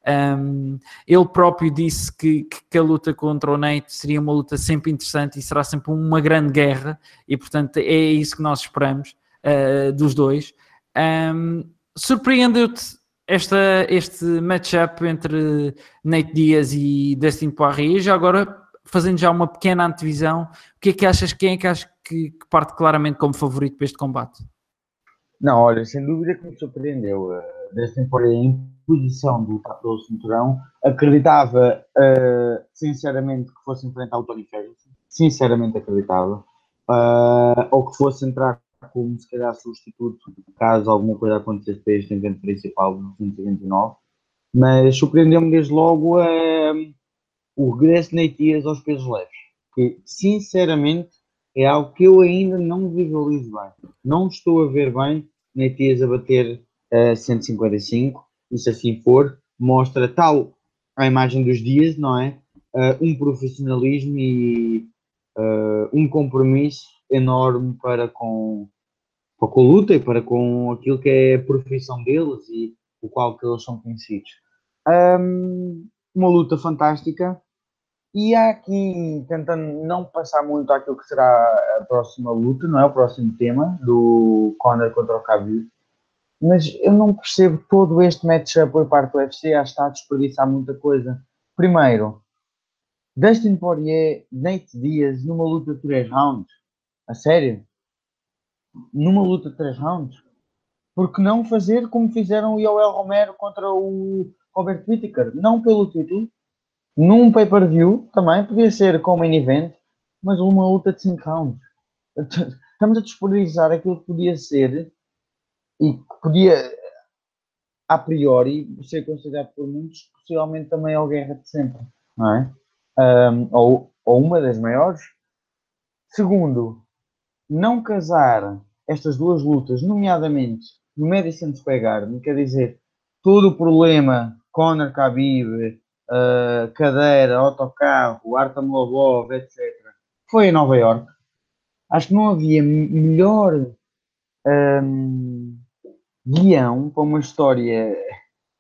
Um, ele próprio disse que, que, que, a luta contra o Nate seria uma luta sempre interessante e será sempre uma grande guerra, e portanto é isso que nós esperamos uh, dos dois. Um, Surpreendeu-te esta, este matchup entre Nate Diaz e Dustin Poirier? Já agora fazendo já uma pequena antevisão, o que é que achas, quem é que achas que, que parte claramente como favorito para este combate? Não, olha, sem dúvida que me surpreendeu. Uh, desta temporada em posição do lutar pelo cinturão, acreditava uh, sinceramente que fosse enfrentar o Tony Ferguson, sinceramente acreditava, uh, ou que fosse entrar como se calhar substituto caso alguma coisa acontecesse para este evento principal no 2029, mas surpreendeu-me desde logo a uh, o regresso de Neitias aos pesos leves, que sinceramente é algo que eu ainda não visualizo bem. Não estou a ver bem Neitias a bater uh, 155, e se assim for, mostra tal a imagem dos dias, não é? Uh, um profissionalismo e uh, um compromisso enorme para com, para com a luta e para com aquilo que é a profissão deles e o qual que eles são conhecidos. Um, uma luta fantástica, e há aqui, tentando não passar muito àquilo que será a próxima luta, não é? O próximo tema do Conor contra o Khabib. Mas eu não percebo todo este matchup por parte do UFC, acho que está a desperdiçar muita coisa. Primeiro, Dustin Poirier, Nate Diaz numa luta de 3 rounds. A sério? Numa luta de 3 rounds? Por que não fazer como fizeram o Yoel Romero contra o Robert Whittaker? Não pelo título, num pay-per-view também podia ser como main event, mas uma luta de 5 rounds. *laughs* Estamos a desperdiçar aquilo que podia ser e que podia, a priori, ser considerado por muitos, possivelmente também a guerra de sempre, não é? Um, ou, ou uma das maiores. Segundo, não casar estas duas lutas, nomeadamente no Madison Square Garden, quer dizer, todo o problema Conor Khabib, uh, cadeira, autocarro, Artem Lobov, etc., foi em Nova York. Acho que não havia melhor um, guião para uma história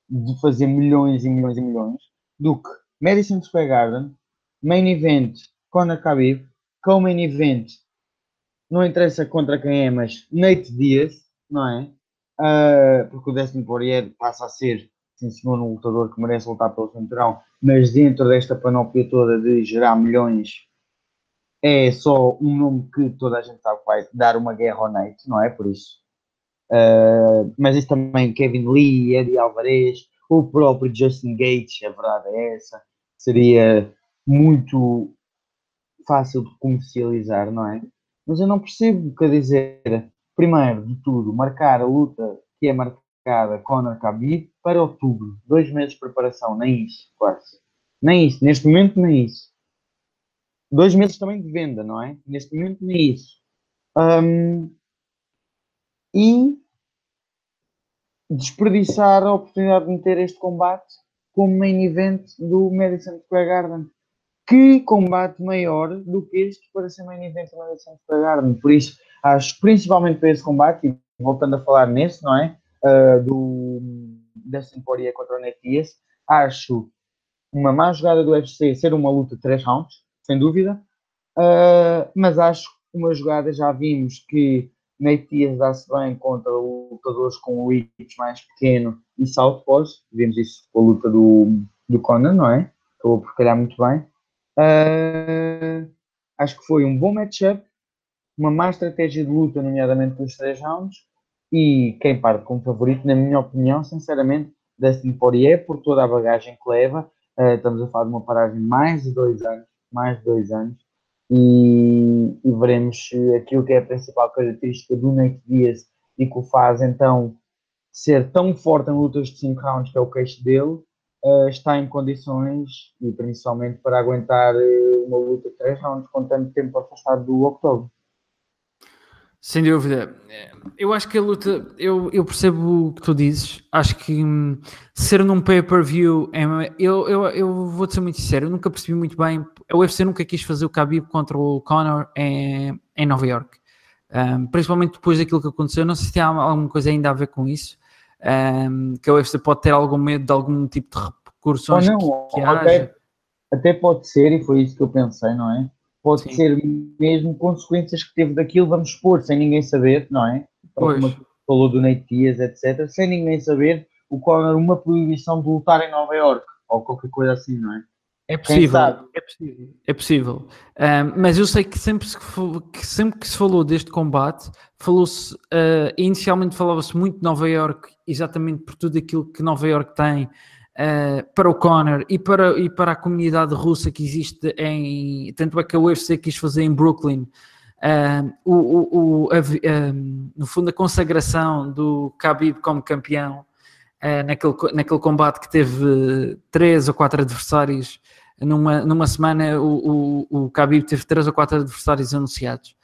de fazer milhões e milhões e milhões do que Madison Square Garden, main event Conor Khabib, co-main event não interessa contra quem é, mas Nate Diaz, não é? Uh, porque o Dustin Poirier passa a ser, sim senhor, um lutador que merece lutar pelo cinturão, mas dentro desta panóplia toda de gerar milhões, é só um nome que toda a gente sabe que vai dar uma guerra ao Nate, não é? Por isso. Uh, mas isso também, Kevin Lee, Eddie Alvarez, o próprio Justin Gates, a verdade é essa, seria muito fácil de comercializar, não é? Mas eu não percebo, quer dizer, primeiro de tudo, marcar a luta que é marcada Conor Khabib para outubro, dois meses de preparação, nem isso, quase. Nem isso, neste momento nem isso. Dois meses também de venda, não é? Neste momento nem isso. Um, e desperdiçar a oportunidade de meter este combate como main event do Madison Square Garden que combate maior do que este para ser main event da Madison Square Garden. Por isso, acho principalmente para esse combate, e voltando a falar nesse, não é? Uh, do Dustin Poirier contra o Nate Diaz, acho uma má jogada do UFC ser uma luta de 3 rounds, sem dúvida, uh, mas acho uma jogada, já vimos que Nate Diaz dá-se bem contra lutadores com o reach mais pequeno e southpaws, vimos isso com a luta do, do Conan, não é? Acabou por calhar muito bem. Uh, acho que foi um bom matchup, uma má estratégia de luta, nomeadamente pelos três rounds, e quem parte como favorito, na minha opinião, sinceramente, Dustin Poirier, por toda a bagagem que leva. Uh, estamos a falar de uma paragem mais de dois anos, mais de dois anos, e, e veremos aquilo que é a principal característica do Nate Diaz e que o faz então ser tão forte em lutas de 5 rounds, que é o queixo dele, uh, está em condições, e principalmente para aguentar uh, uma luta de 3 rounds com tanto tempo afastado do outubro. Sem dúvida. Eu acho que a luta, eu, eu percebo o que tu dizes. Acho que hum, ser num pay-per-view, é, eu, eu, eu vou-te ser muito sincero, eu nunca percebi muito bem. A UFC nunca quis fazer o Khabib contra o Conor em, em Nova York. Um, principalmente depois daquilo que aconteceu. Não sei se tem alguma coisa ainda a ver com isso um, que a UFC pode ter algum medo de algum tipo de repercussões não, que, que até, haja. Até pode ser, e foi isso que eu pensei, não é? Pode Sim. ser mesmo consequências que teve daquilo, vamos expor, sem ninguém saber, não é? Como falou do Nate Diaz, etc., sem ninguém saber, o Conor uma proibição de lutar em Nova York, ou qualquer coisa assim, não é? É possível, é possível, é possível. Um, mas eu sei que sempre, se, que sempre que se falou deste combate, falou-se, uh, inicialmente falava-se muito de Nova York, exatamente por tudo aquilo que Nova York tem uh, para o Conor e para, e para a comunidade russa que existe em. Tanto é que a UFC quis fazer em Brooklyn. Uh, o, o, o a, no fundo, a consagração do Khabib como campeão naquele, naquele combate que teve três ou quatro adversários numa, numa semana o, o, o Khabib teve três ou quatro adversários anunciados.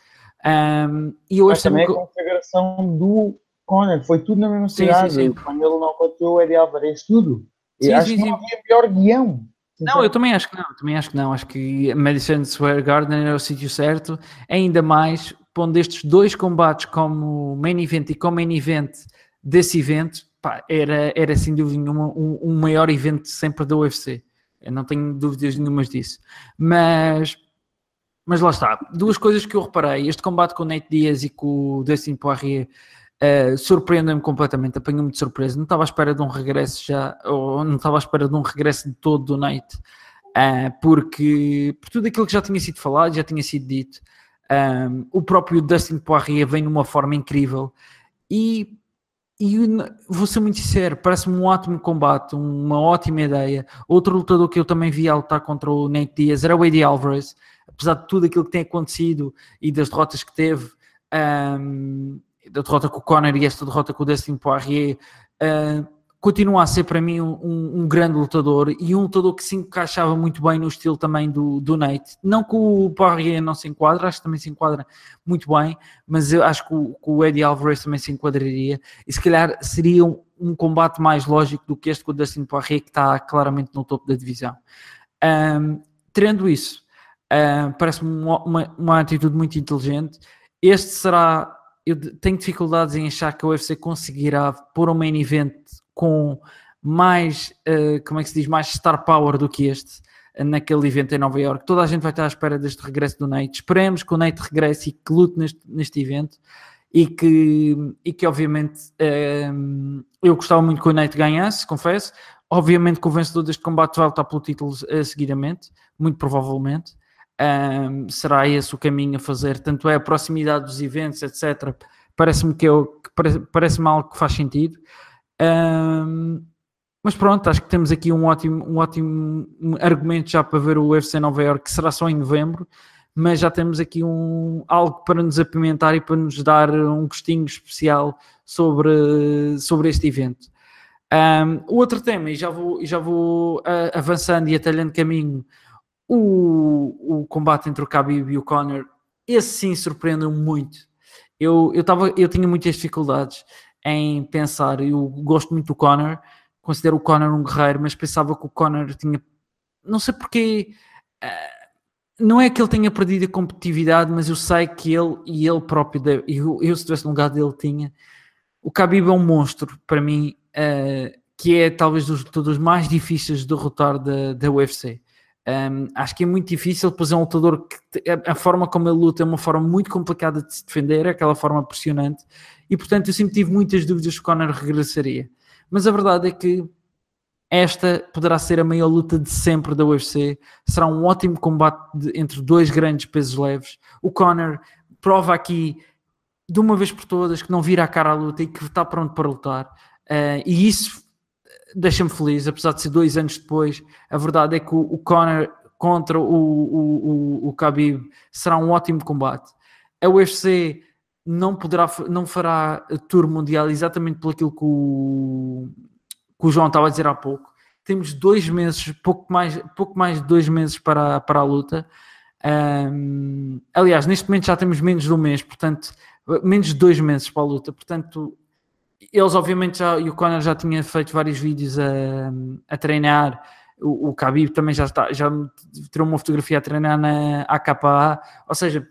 Um, e hoje Mas também a consagração do Conor, foi tudo na mesma cidade, sim, sim, sim. quando ele não bateu o Eddie Alvarez, tudo. Sim, acho que não havia melhor guião. Não, eu também acho que não, também acho que não. Acho que Madison Square Garden era o sítio certo, ainda mais pondo estes dois combates como main event e como main event desse evento, pá, era, era sem dúvida um, um maior evento sempre da UFC. Eu não tenho dúvidas nenhumas disso. Mas, mas lá está. Duas coisas que eu reparei. Este combate com o Nate Diaz e com o Dustin Poirier uh, surpreendeu-me completamente. Apanhou-me de surpresa. Não estava à espera de um regresso já, ou não estava à espera de um regresso de todo do Nate. Uh, porque por tudo aquilo que já tinha sido falado, já tinha sido dito, um, eh, o próprio Dustin Poirier vem numa forma incrível e e vou ser muito sincero, parece-me um ótimo combate, uma ótima ideia. Outro lutador que eu também vi a lutar contra o Nate Diaz era o Eddie Alvarez, apesar de tudo aquilo que tem acontecido e das derrotas que teve, um, da derrota com o Conor e esta derrota com o Dustin Poirier, uh, continua a ser para mim um, um, grande lutador e um lutador que se encaixava muito bem no estilo também do, do Nate. Não que o Poirier não se enquadra, acho que também se enquadra muito bem, mas eu acho que o, que o Eddie Alvarez também se enquadraria e se calhar seria um, um, combate mais lógico do que este com o Dustin Poirier que está claramente no topo da divisão. Um, tendo isso, um, parece-me uma, uma, uma atitude muito inteligente. Este será eu tenho dificuldades em achar que a UFC conseguirá pôr um main event com mais, uh, como é que se diz, mais star power do que este uh, naquele evento em Nova York. Toda a gente vai estar à espera deste regresso do Nate. Esperemos que o Nate regresse e que lute neste, neste evento e que, e que obviamente uh, eu gostava muito que o Nate ganhasse, confesso. Obviamente que o vencedor deste combate vai lutar pelo título uh, seguidamente, muito provavelmente. Um, será esse o caminho a fazer, tanto é a proximidade dos eventos, etc. Parece-me que, eu, que parece, parece-me algo que faz sentido. Um, mas pronto, acho que temos aqui um ótimo, um ótimo argumento já para ver o UFC Nova York, que será só em novembro, mas já temos aqui um, algo para nos apimentar e para nos dar um gostinho especial sobre, sobre este evento. Um, o outro tema, e já vou, já vou uh, avançando e atalhando caminho o, o combate entre o Khabib e o Conor, esse sim surpreendeu muito. Eu, eu, tava, eu tinha muitas dificuldades em pensar, eu gosto muito do Conor, considero o Conor um guerreiro, mas pensava que o Conor tinha, não sei porque, uh, não é que ele tenha perdido a competitividade, mas eu sei que ele e ele próprio, eu, eu se estivesse no lugar dele tinha, o Khabib é um monstro para mim, uh, que é talvez dos lutadores mais difíceis de derrotar da, da UFC. Um, acho que é muito difícil, pois é um lutador que a, forma como ele luta é uma forma muito complicada de se defender, é aquela forma pressionante, e portanto eu sempre tive muitas dúvidas que Conor regressaria. Mas a verdade é que esta poderá ser a maior luta de sempre da UFC, será um ótimo combate de, entre dois grandes pesos leves. O Conor prova aqui de uma vez por todas que não vira a cara à luta e que está pronto para lutar, uh, e isso deixa-me feliz, apesar de ser dois anos depois. A verdade é que o, o Conor contra o, o, o, o Khabib será um ótimo combate. A UFC não poderá, não fará tour mundial exatamente por aquilo que o, que o João estava a dizer há pouco. Temos dois meses, pouco mais, pouco mais de dois meses para, para a luta. Um, aliás, neste momento já temos menos de um mês, portanto, menos de dois meses para a luta. Portanto, eles obviamente já, e o Conor já tinha feito vários vídeos a, a treinar, o, o Khabib também já está, já tirou uma fotografia a treinar na AKA, ou seja,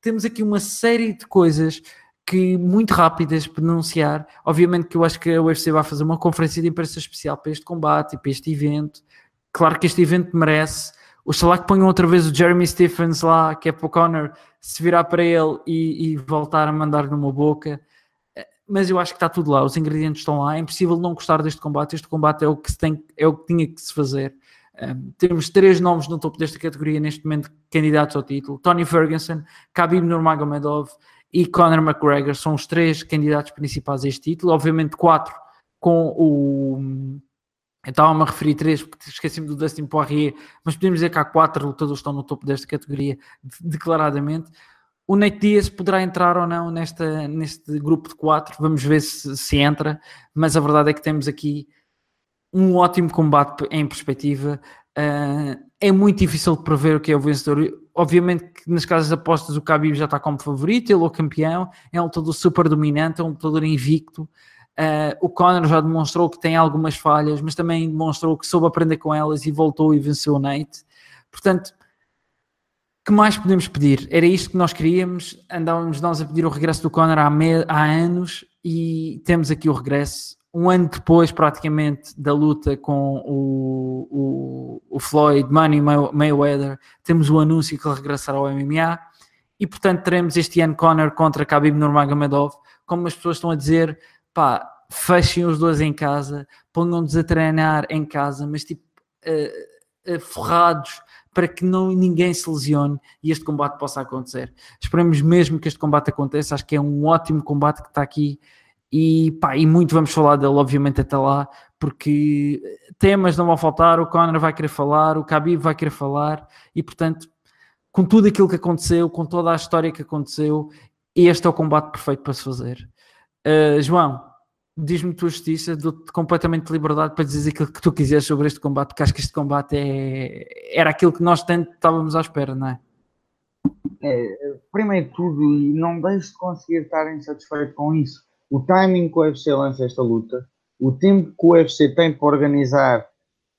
temos aqui uma série de coisas que muito rápidas para denunciar. Obviamente que eu acho que a UFC vai fazer uma conferência de imprensa especial para este combate e para este evento. Claro que este evento merece. Oxalá que ponham outra vez o Jeremy Stephens lá, que é para o Conor se virar para ele e, e voltar a mandar numa boca mas eu acho que está tudo lá, os ingredientes estão lá, é impossível não gostar deste combate, este combate é o que, se tem, é o que tinha que se fazer. Um, temos três nomes no topo desta categoria neste momento candidatos ao título, Tony Ferguson, Khabib Nurmagomedov e Conor McGregor são os três candidatos principais a este título, obviamente quatro com o... Eu estava-me a referir três porque esqueci-me do Dustin Poirier, mas podemos dizer que há quatro lutadores que estão no topo desta categoria declaradamente o Nate Diaz poderá entrar ou não nesta, neste grupo de quatro, vamos ver se, se entra, mas a verdade é que temos aqui um ótimo combate em perspectiva. Uh, é muito difícil prever o que é o vencedor. Obviamente que nas casas de apostas o Khabib já está como favorito, ele é o campeão, é um lutador super dominante, é um lutador invicto. Uh, o Conor já demonstrou que tem algumas falhas, mas também demonstrou que soube aprender com elas e voltou e venceu o Nate. Portanto, que mais podemos pedir? Era isto que nós queríamos. Andávamos nós a pedir o regresso do Conor há, há anos e temos aqui o regresso. Um ano depois, praticamente, da luta com o, o, o Floyd, Money Mayweather, temos o anúncio que ele regressará ao MMA e, portanto, teremos este ano Conor contra Khabib Nurmagomedov. Como as pessoas estão a dizer, pá, fechem os dois em casa, ponham-nos a treinar em casa, mas tipo, uh, uh, forrados para que não, ninguém se lesione e este combate possa acontecer. Esperemos mesmo que este combate aconteça, acho que é um ótimo combate que está aqui e, pá, e muito vamos falar dele, obviamente, até lá, porque temas não vão faltar, o Conor vai querer falar, o Khabib vai querer falar e, portanto, com tudo aquilo que aconteceu, com toda a história que aconteceu, este é o combate perfeito para se fazer. Uh, João, diz-me tua justiça, dou-te completamente liberdade para dizer aquilo que tu quiseres sobre este combate, porque acho que este combate é... era aquilo que nós tanto estávamos à espera, não é? é primeiro de tudo, e não deixo de conseguir estar insatisfeito com isso, o timing que o UFC lança esta luta, o tempo que o UFC tem para organizar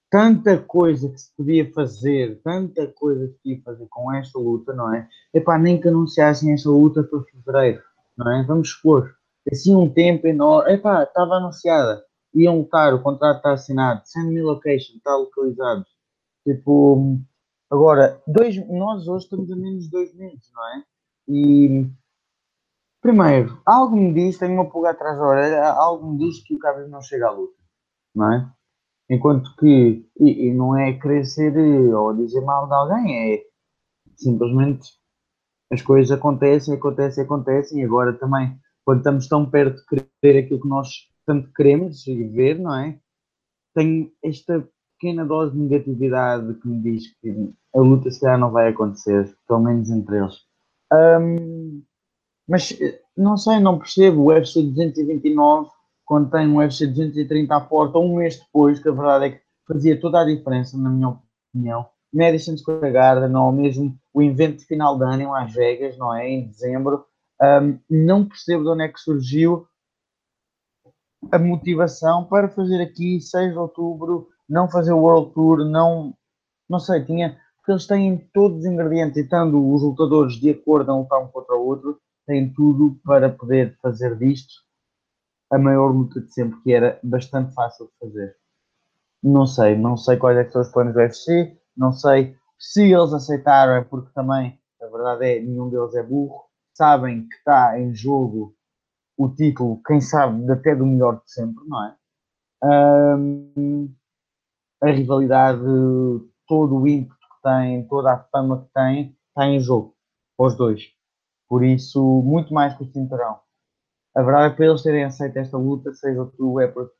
tanta coisa que se podia fazer, tanta coisa que se podia fazer com esta luta, não é? Epá, nem que anunciassem esta luta para fevereiro, não é? Vamos supor, assim um tempo enorme, epá, estava anunciada, iam lutar, o contrato está assinado, send me location, está localizado. Tipo, agora, dois, nós hoje estamos a menos de dois meses, não é? E, primeiro, algo me diz, tenho uma pulga atrás da orelha, algo me diz que o Cabres não chega à luta, não é? Enquanto que, e, e não é querer ser ou dizer mal de alguém, é simplesmente as coisas acontecem, acontecem, acontecem, e agora também, quando estamos tão perto de querer aquilo que nós tanto queremos e ver, não é? Tenho esta pequena dose de negatividade que me diz que a luta se calhar não vai acontecer, pelo menos entre eles. Um, mas não sei, não percebo. O UFC 229 quando tem um UFC 230 à porta, um mês depois, que a verdade é que fazia toda a diferença, na minha opinião. Madison Square Garden, ou mesmo o evento de final de ano em Las Vegas, não é? Em dezembro. Um, não percebo de onde é que surgiu a motivação para fazer aqui 6 de outubro, não fazer o World Tour, não, não sei, tinha, porque eles têm todos os ingredientes, e estando os lutadores de acordo a lutar um contra o outro, têm tudo para poder fazer disto a maior luta de sempre, que era bastante fácil de fazer. Não sei, não sei quais é são os planos do UFC, não sei se eles aceitaram, é porque também, a verdade é, nenhum deles é burro, sabem que está em jogo o título, quem sabe, até do melhor de sempre, não é? Um, a rivalidade, todo o ímpeto que tem, toda a fama que tem, está em jogo, os dois. Por isso, muito mais que o cinturão a verdade é que para eles terem aceito esta luta, 6 de outubro, é porque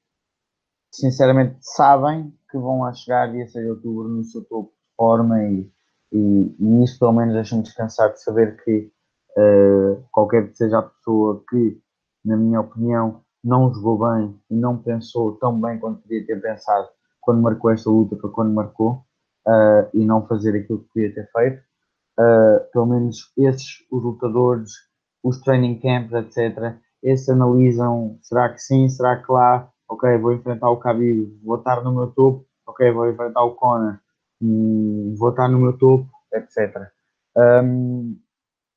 sinceramente sabem que vão lá chegar dia 6 de outubro no seu topo de forma e, e, e isso pelo menos deixa-me descansar de saber que uh, qualquer que seja a pessoa que, na minha opinião, não jogou bem e não pensou tão bem quanto podia ter pensado quando marcou esta luta para quando marcou uh, e não fazer aquilo que podia ter feito. Uh, pelo menos esses, os lutadores, os training camps, etc., esses analisam, será que sim, será que lá, ok, vou enfrentar o Khabib, vou estar no meu topo, ok, vou enfrentar o Conor, hum, vou estar no meu topo, etc. Um,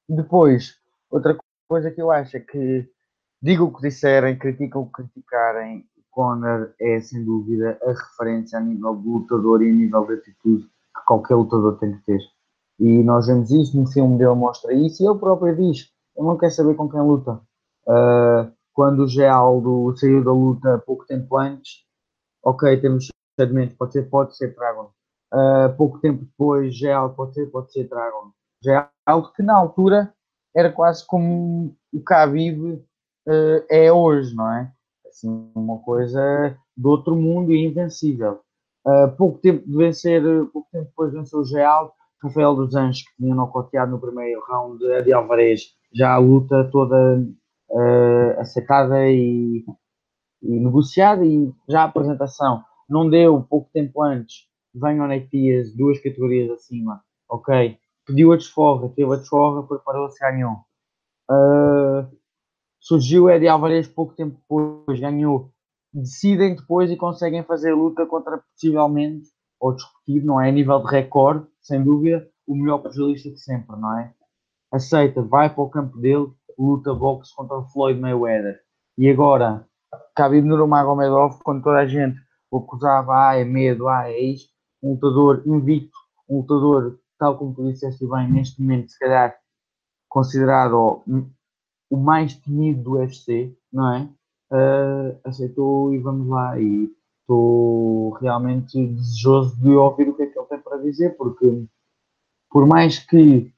depois, outra coisa que eu acho é que digam o que disserem, criticam o que criticarem, Conor é sem dúvida a referência a nível de lutador e a nível de atitude que qualquer lutador tem que ter. E nós vemos isso, no filme dele mostra isso, e ele próprio diz: Eu não quero saber com quem luta, Uh, quando o Geraldo saiu da luta pouco tempo antes, ok, temos segmentos, pode ser, pode ser Dragon. Uh, pouco tempo depois, Geraldo pode ser, pode ser Dragon. Geraldo que na altura era quase como o Khabib uh, é hoje, não é? Assim, uma coisa do outro mundo e invencível. Uh, pouco tempo de vencer, pouco tempo depois venceu o Geraldo, Rafael dos Anjos, que tinha nocauteado no primeiro round de Adi Alvarez, já a luta toda uh, aceitada e, e, negociada e já a apresentação não deu pouco tempo antes, vem ao Dias, duas categorias acima, ok, pediu a desforra, teve a desforra, preparou-se, ganhou. Uh, surgiu Eddie Alvarez pouco tempo depois, ganhou. Decidem depois e conseguem fazer luta contra possivelmente, ou discutir, não é? A nível de recorde, sem dúvida, o melhor pugilista de sempre, não é? Aceita, vai para o campo dele, luta boxe contra o Floyd Mayweather. E agora, Khabib Nurmagomedov, quando toda a gente o acusava, ah, é medo, ah, é isto, um lutador invicto, um lutador, tal como tu disseste bem, neste momento, se calhar, considerado o mais temido do UFC, não é? Uh, aceitou e vamos lá. E estou realmente desejoso de ouvir o que é que ele tem para dizer, porque por mais que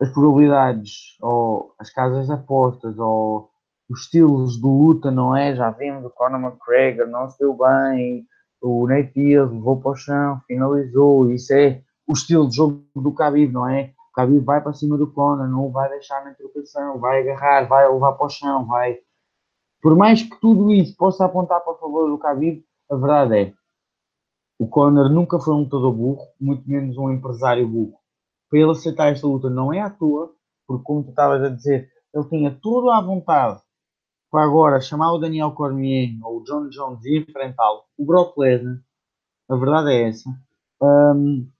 as probabilidades, ou as casas apostas, ou os estilos de luta, não é? Já vimos o Conor McGregor, não se deu bem, o Nate Diaz levou para o chão, finalizou, isso é o estilo de jogo do Khabib, não é? O Khabib vai para cima do Conor, não o vai deixar na trocação, vai agarrar, vai levar para o chão, vai... por mais que tudo isso possa apontar para o favor do Khabib, a verdade é o Conor nunca foi um lutador burro, muito menos um empresário burro. Para ele aceitar esta luta não é à toa, porque como tu estavas a dizer, ele tinha tudo à vontade para agora chamar o Daniel Cormier ou o John Jones e enfrentá-lo. O Brock Lesnar, a verdade é essa. Um,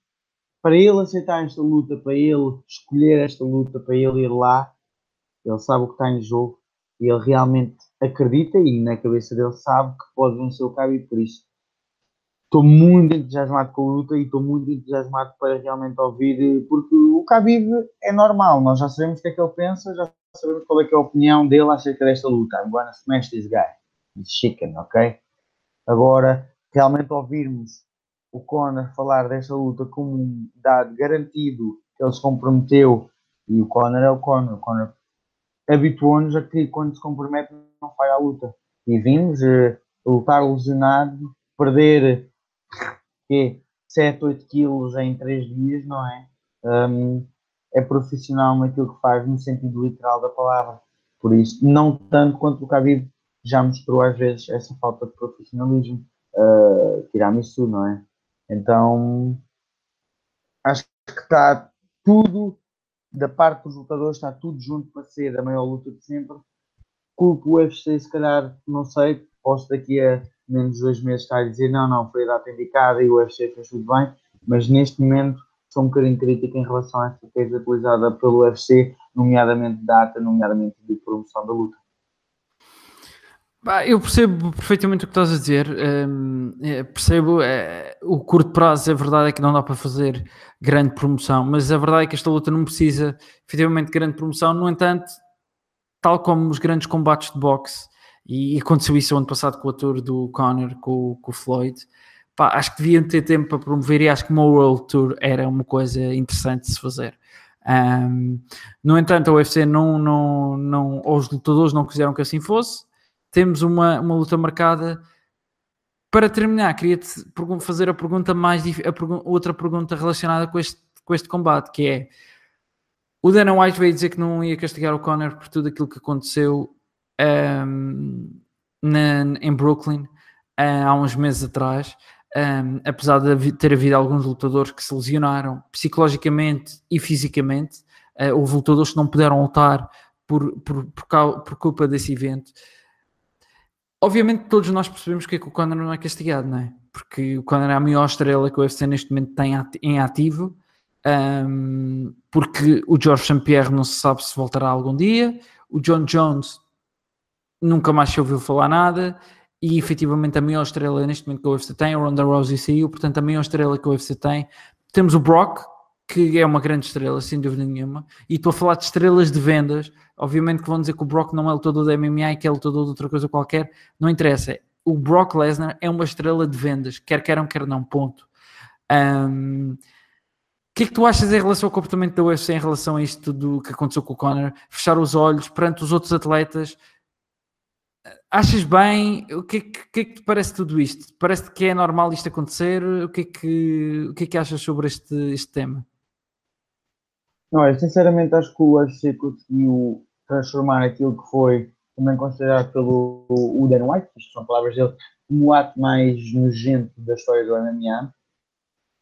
para ele aceitar esta luta, para ele escolher esta luta, para ele ir lá, ele sabe o que está em jogo e ele realmente acredita e na cabeça dele sabe que pode vencer o Khabib por isso estou muito entusiasmado com a luta e estou muito entusiasmado para realmente ouvir, porque o Khabib é normal, nós já sabemos o que é que ele pensa, já sabemos qual é, é a opinião dele acerca desta luta. I'm gonna smash this guy, chicken, ok? Agora, realmente ouvirmos o Conor falar desta luta como um dado garantido que ele se comprometeu, e o Conor é o Conor, o Conor habituou-nos a que quando se compromete não falha a luta. E vimos uh, lutar lesionado, perder que 7, 8 quilos em 3 dias, não é? Um, é profissional naquilo que faz no sentido literal da palavra. Por isso, não tanto quanto o Khabib já mostrou às vezes essa falta de profissionalismo. Uh, tiramisu, não é? Então, acho que está tudo, da parte dos lutadores, está tudo junto para ser a maior luta de sempre. Culpo o UFC, se calhar, não sei, posso daqui a menos dois meses está a dizer não, não, foi a data indicada e o UFC fez tudo bem, mas neste momento sou um bocadinho crítico em relação à estratégia utilizada pelo UFC, nomeadamente data, nomeadamente de promoção da luta. Eu percebo perfeitamente o que estás a dizer. Um, é, percebo é, o curto prazo, a verdade é que não dá para fazer grande promoção, mas a verdade é que esta luta não precisa efetivamente de grande promoção. No entanto, tal como os grandes combates de boxe, e aconteceu isso ano passado com o ator do Conor, com, com o Floyd. Pá, acho que deviam ter tempo para promover e acho que uma World Tour era uma coisa interessante de se fazer. Um, no entanto, a UFC não, não, não, os lutadores não quiseram que assim fosse. Temos uma, uma luta marcada. Para terminar, queria-te fazer a pergunta mais a outra pergunta relacionada com este, com este combate, que é o Dana White veio dizer que não ia castigar o Conor por tudo aquilo que aconteceu um, na, em Brooklyn uh, há uns meses atrás, um, apesar de ter havido alguns lutadores que se lesionaram psicologicamente e fisicamente, uh, houve lutadores que não puderam lutar por, por, por, por culpa desse evento. Obviamente todos nós percebemos que, é que o Conor não é castigado, não é? Porque o Conor é a maior estrela que o UFC neste momento tem em ativo, um, porque o George St. Pierre não se sabe se voltará algum dia, o John Jones nunca mais se ouviu falar nada e efetivamente a maior estrela neste momento que o UFC tem, a Ronda Rousey saiu, portanto a maior estrela que o UFC tem. Temos o Brock, que é uma grande estrela, sem dúvida nenhuma, e estou a falar de estrelas de vendas, obviamente que vão dizer que o Brock não é lutador da MMA e que é lutador de outra coisa qualquer, não interessa. O Brock Lesnar é uma estrela de vendas, quer queiram, quer não, ponto. Um, o que é que tu achas em relação ao comportamento da UFC em relação a isto tudo que aconteceu com o Conor? Fechar os olhos perante os outros atletas, Achas bem? O que, é que, que, é que te parece tudo isto? Parece que é normal isto acontecer? O que é que, o que, é que achas sobre este, este tema? Não, eu sinceramente acho que o UFC conseguiu transformar aquilo que foi também considerado pelo o Dan White, isto são palavras dele, como o ato mais nojento da história do MMA,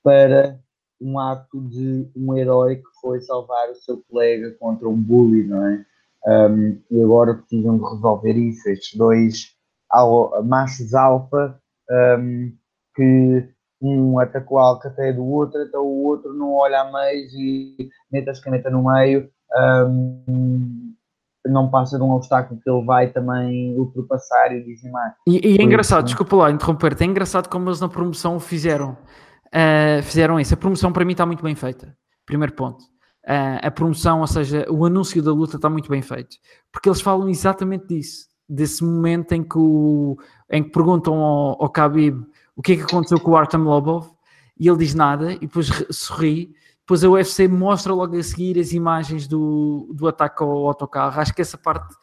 para um ato de um herói que foi salvar o seu colega contra um bully, não é? um, e agora precisam de resolver isso, estes dois machos alfa um, que um atacou a alcateia do outro, então o outro não olha a meio e mete a caneta no meio, um, não passa de um obstáculo que ele vai também ultrapassar e dizimar. E, e é engraçado, isso, desculpa lá interromper-te, é engraçado como eles na promoção fizeram, uh, fizeram isso. A promoção para mim está muito bem feita, primeiro ponto. A promoção, ou seja, o anúncio da luta está muito bem feito, porque eles falam exatamente disso, desse momento em que, o, em que perguntam ao, ao Khabib o que é que aconteceu com o Artem Lobov, e ele diz nada, e depois sorri, depois a UFC mostra logo a seguir as imagens do, do ataque ao autocarro, acho que essa parte,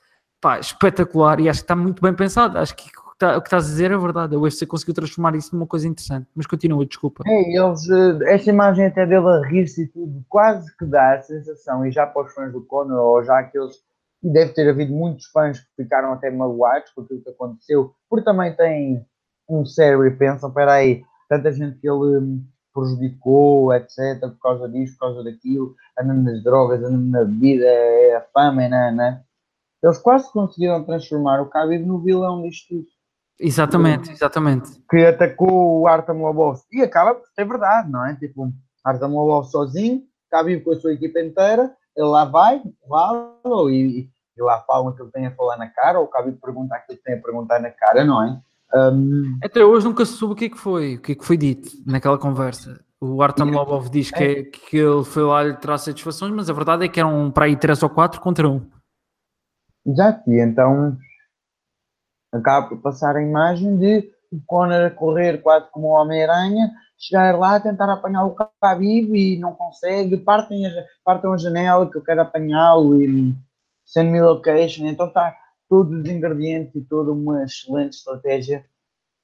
pá, espetacular, e acho que está muito bem pensado, acho que tá, o que estás a dizer é verdade. A UFC conseguiu transformar isso numa coisa interessante. Mas continua, desculpa. É, eles, eh, esta imagem até dele a rir-se e tudo, quase que dá a sensação, e já para os fãs do Conor, ou já aqueles e deve ter havido muitos fãs que ficaram até magoados com aquilo que aconteceu, porque também têm um cérebro e pensam, espera aí, tanta gente que ele hum, prejudicou, etc, por causa disso, por causa daquilo, andando nas drogas, andando na bebida, é a fama, é né? Eles quase conseguiram transformar o Khabib no vilão disto tudo. Exatamente, exatamente. Que atacou o Artem Lobov. E acaba por ser verdade, não é? Tipo, Artem Lobov sozinho, Khabib com a sua equipa inteira, ele lá vai, fala e, e lá falam que ele tem a falar na cara, ou o Khabib pergunta aquilo que tem a perguntar na cara, não é? Um... Até hoje nunca se soube o que é que foi, o que é que foi dito naquela conversa. O Artem Lobov diz que, é, que ele foi lá lhe trazer satisfações, mas a verdade é que eram para aí 3 ou 4 contra 1. Exato, e então acaba por passar a imagem de o Conor a correr quase como um Homem-Aranha, chegar lá, tentar apanhar o Khabib e não consegue, partem a, partem a janela que eu quero apanhá-lo e send me location, então está todos os ingredientes e toda uma excelente estratégia,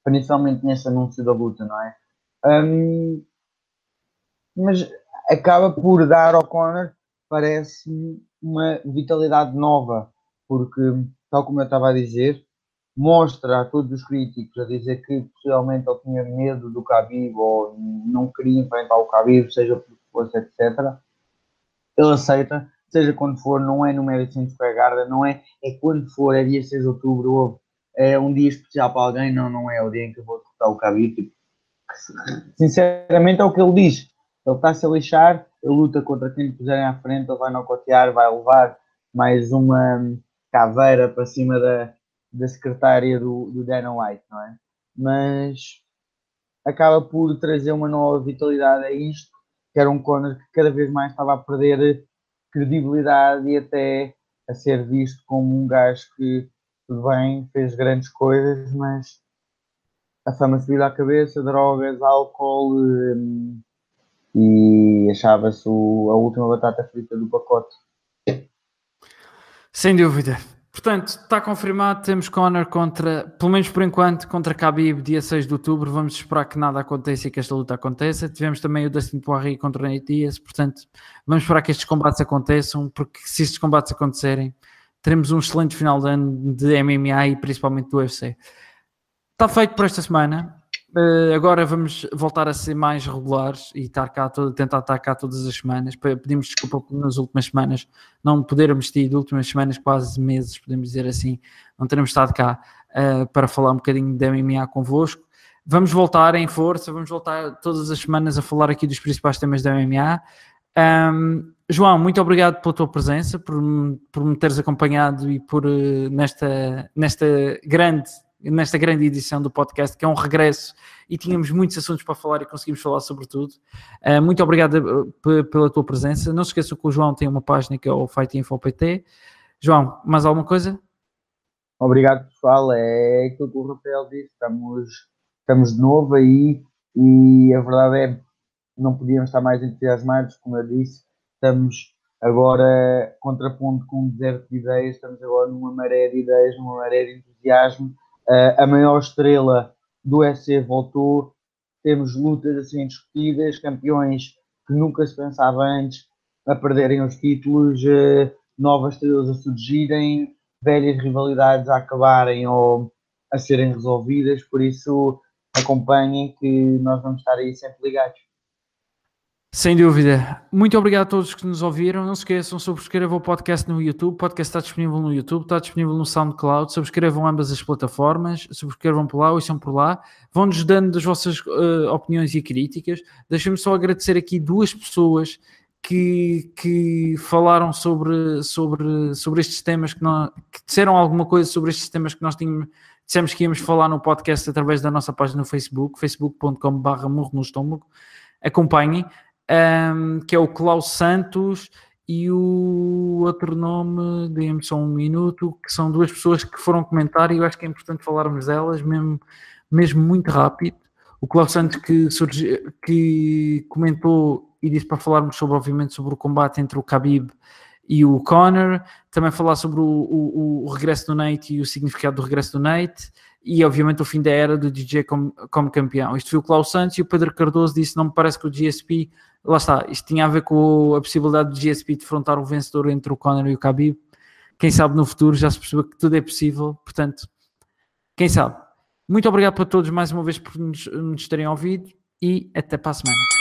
principalmente nesse anúncio da luta, não é? Um, mas acaba por dar ao Conor, parece uma vitalidade nova, porque, tal como eu estava a dizer, mostra a todos os críticos a dizer que possivelmente ele tinha medo do Khabib ou não queria enfrentar o Khabib, seja por fosse, etc. Ele aceita, seja quando for, não é no Madison Square Garden, não é, é quando for, é dia 6 de outubro, é um dia especial para alguém, não, não é o dia em que eu vou derrotar o Khabib. Tipo, sinceramente é o que ele diz. Ele está-se a lixar, ele luta contra quem lhe puserem à frente, ele vai nocautear, vai levar mais uma caveira para cima da, da secretária do, do Dana White, não é? Mas acaba por trazer uma nova vitalidade a isto, que era um Conor que cada vez mais estava a perder credibilidade e até a ser visto como um gajo que, tudo bem, fez grandes coisas, mas a fama subiu à cabeça, drogas, álcool hum, e achava-se a última batata frita do pacote. Sem dúvida. Portanto, está confirmado, temos Conor contra, pelo menos por enquanto, contra Khabib, dia 6 de outubro. Vamos esperar que nada aconteça e que esta luta aconteça. Tivemos também o Dustin Poirier contra o Nate Diaz, portanto, vamos esperar que estes combates aconteçam, porque se estes combates acontecerem, teremos um excelente final de ano de MMA e principalmente do UFC. Está feito por esta semana. Uh, agora vamos voltar a ser mais regulares e estar cá todo, tentar estar cá todas as semanas. Pedimos desculpa por nas últimas semanas não podermos ter, últimas semanas, quase meses, podemos dizer assim, não teremos estado cá uh, para falar um bocadinho da MMA convosco. Vamos voltar em força, vamos voltar todas as semanas a falar aqui dos principais temas da MMA. Um, João, muito obrigado pela tua presença, por, por me teres acompanhado e por uh, nesta, nesta grande nesta grande edição do podcast, que é um regresso e tínhamos muitos assuntos para falar e conseguimos falar sobre tudo. Uh, muito obrigado eh, pela tua presença. Não se esqueça que o João tem uma página que é o Fight Info PT. João, mais alguma coisa? Obrigado, pessoal. É aquilo que o Rafael disse. Estamos, estamos de novo aí e a verdade é não podíamos estar mais entusiasmados, como eu disse. Estamos agora contraponto com um deserto de ideias, estamos agora numa maré de ideias, numa maré de entusiasmo Uh, a maior estrela do UFC voltou, temos lutas assim discutidas, campeões que nunca se pensava antes a perderem os títulos, uh, novas estrelas a surgirem, velhas rivalidades a acabarem ou a serem resolvidas, por isso acompanhem que nós vamos estar aí sempre ligados. Sem dúvida. Muito obrigado a todos que nos ouviram. Não se esqueçam, subscrevam o podcast no YouTube. O podcast está disponível no YouTube, está disponível no SoundCloud. Subscrevam ambas as plataformas. Subscrevam por lá, ouçam por lá. Vão-nos dando as vossas uh, opiniões e críticas. Deixem-me só agradecer aqui duas pessoas que, que falaram sobre, sobre, sobre estes temas, que, não, que disseram alguma coisa sobre estes temas que nós tínhamos, dissemos que íamos falar no podcast através da nossa página no Facebook, facebook.com.br no estômago. Acompanhem um, que é o Klaus Santos e o outro nome, dê-me só um minuto, que são duas pessoas que foram comentar e eu acho que é importante falarmos delas, mesmo, mesmo muito rápido. O Klaus Santos que, surgi, que comentou e disse para falarmos sobre, obviamente, sobre o combate entre o Khabib e o Conor, também falar sobre o, o, o regresso do Nate e o significado do regresso do Nate, e obviamente o fim da era do DJ como, como campeão. Isto foi o Klaus Santos e o Pedro Cardoso disse: Não me parece que o GSP, lá está, isto tinha a ver com a possibilidade do GSP defrontar o vencedor entre o Conor e o Khabib. quem sabe no futuro já se percebeu que tudo é possível, portanto, quem sabe. Muito obrigado para todos mais uma vez por nos, nos terem ouvido e até para a semana.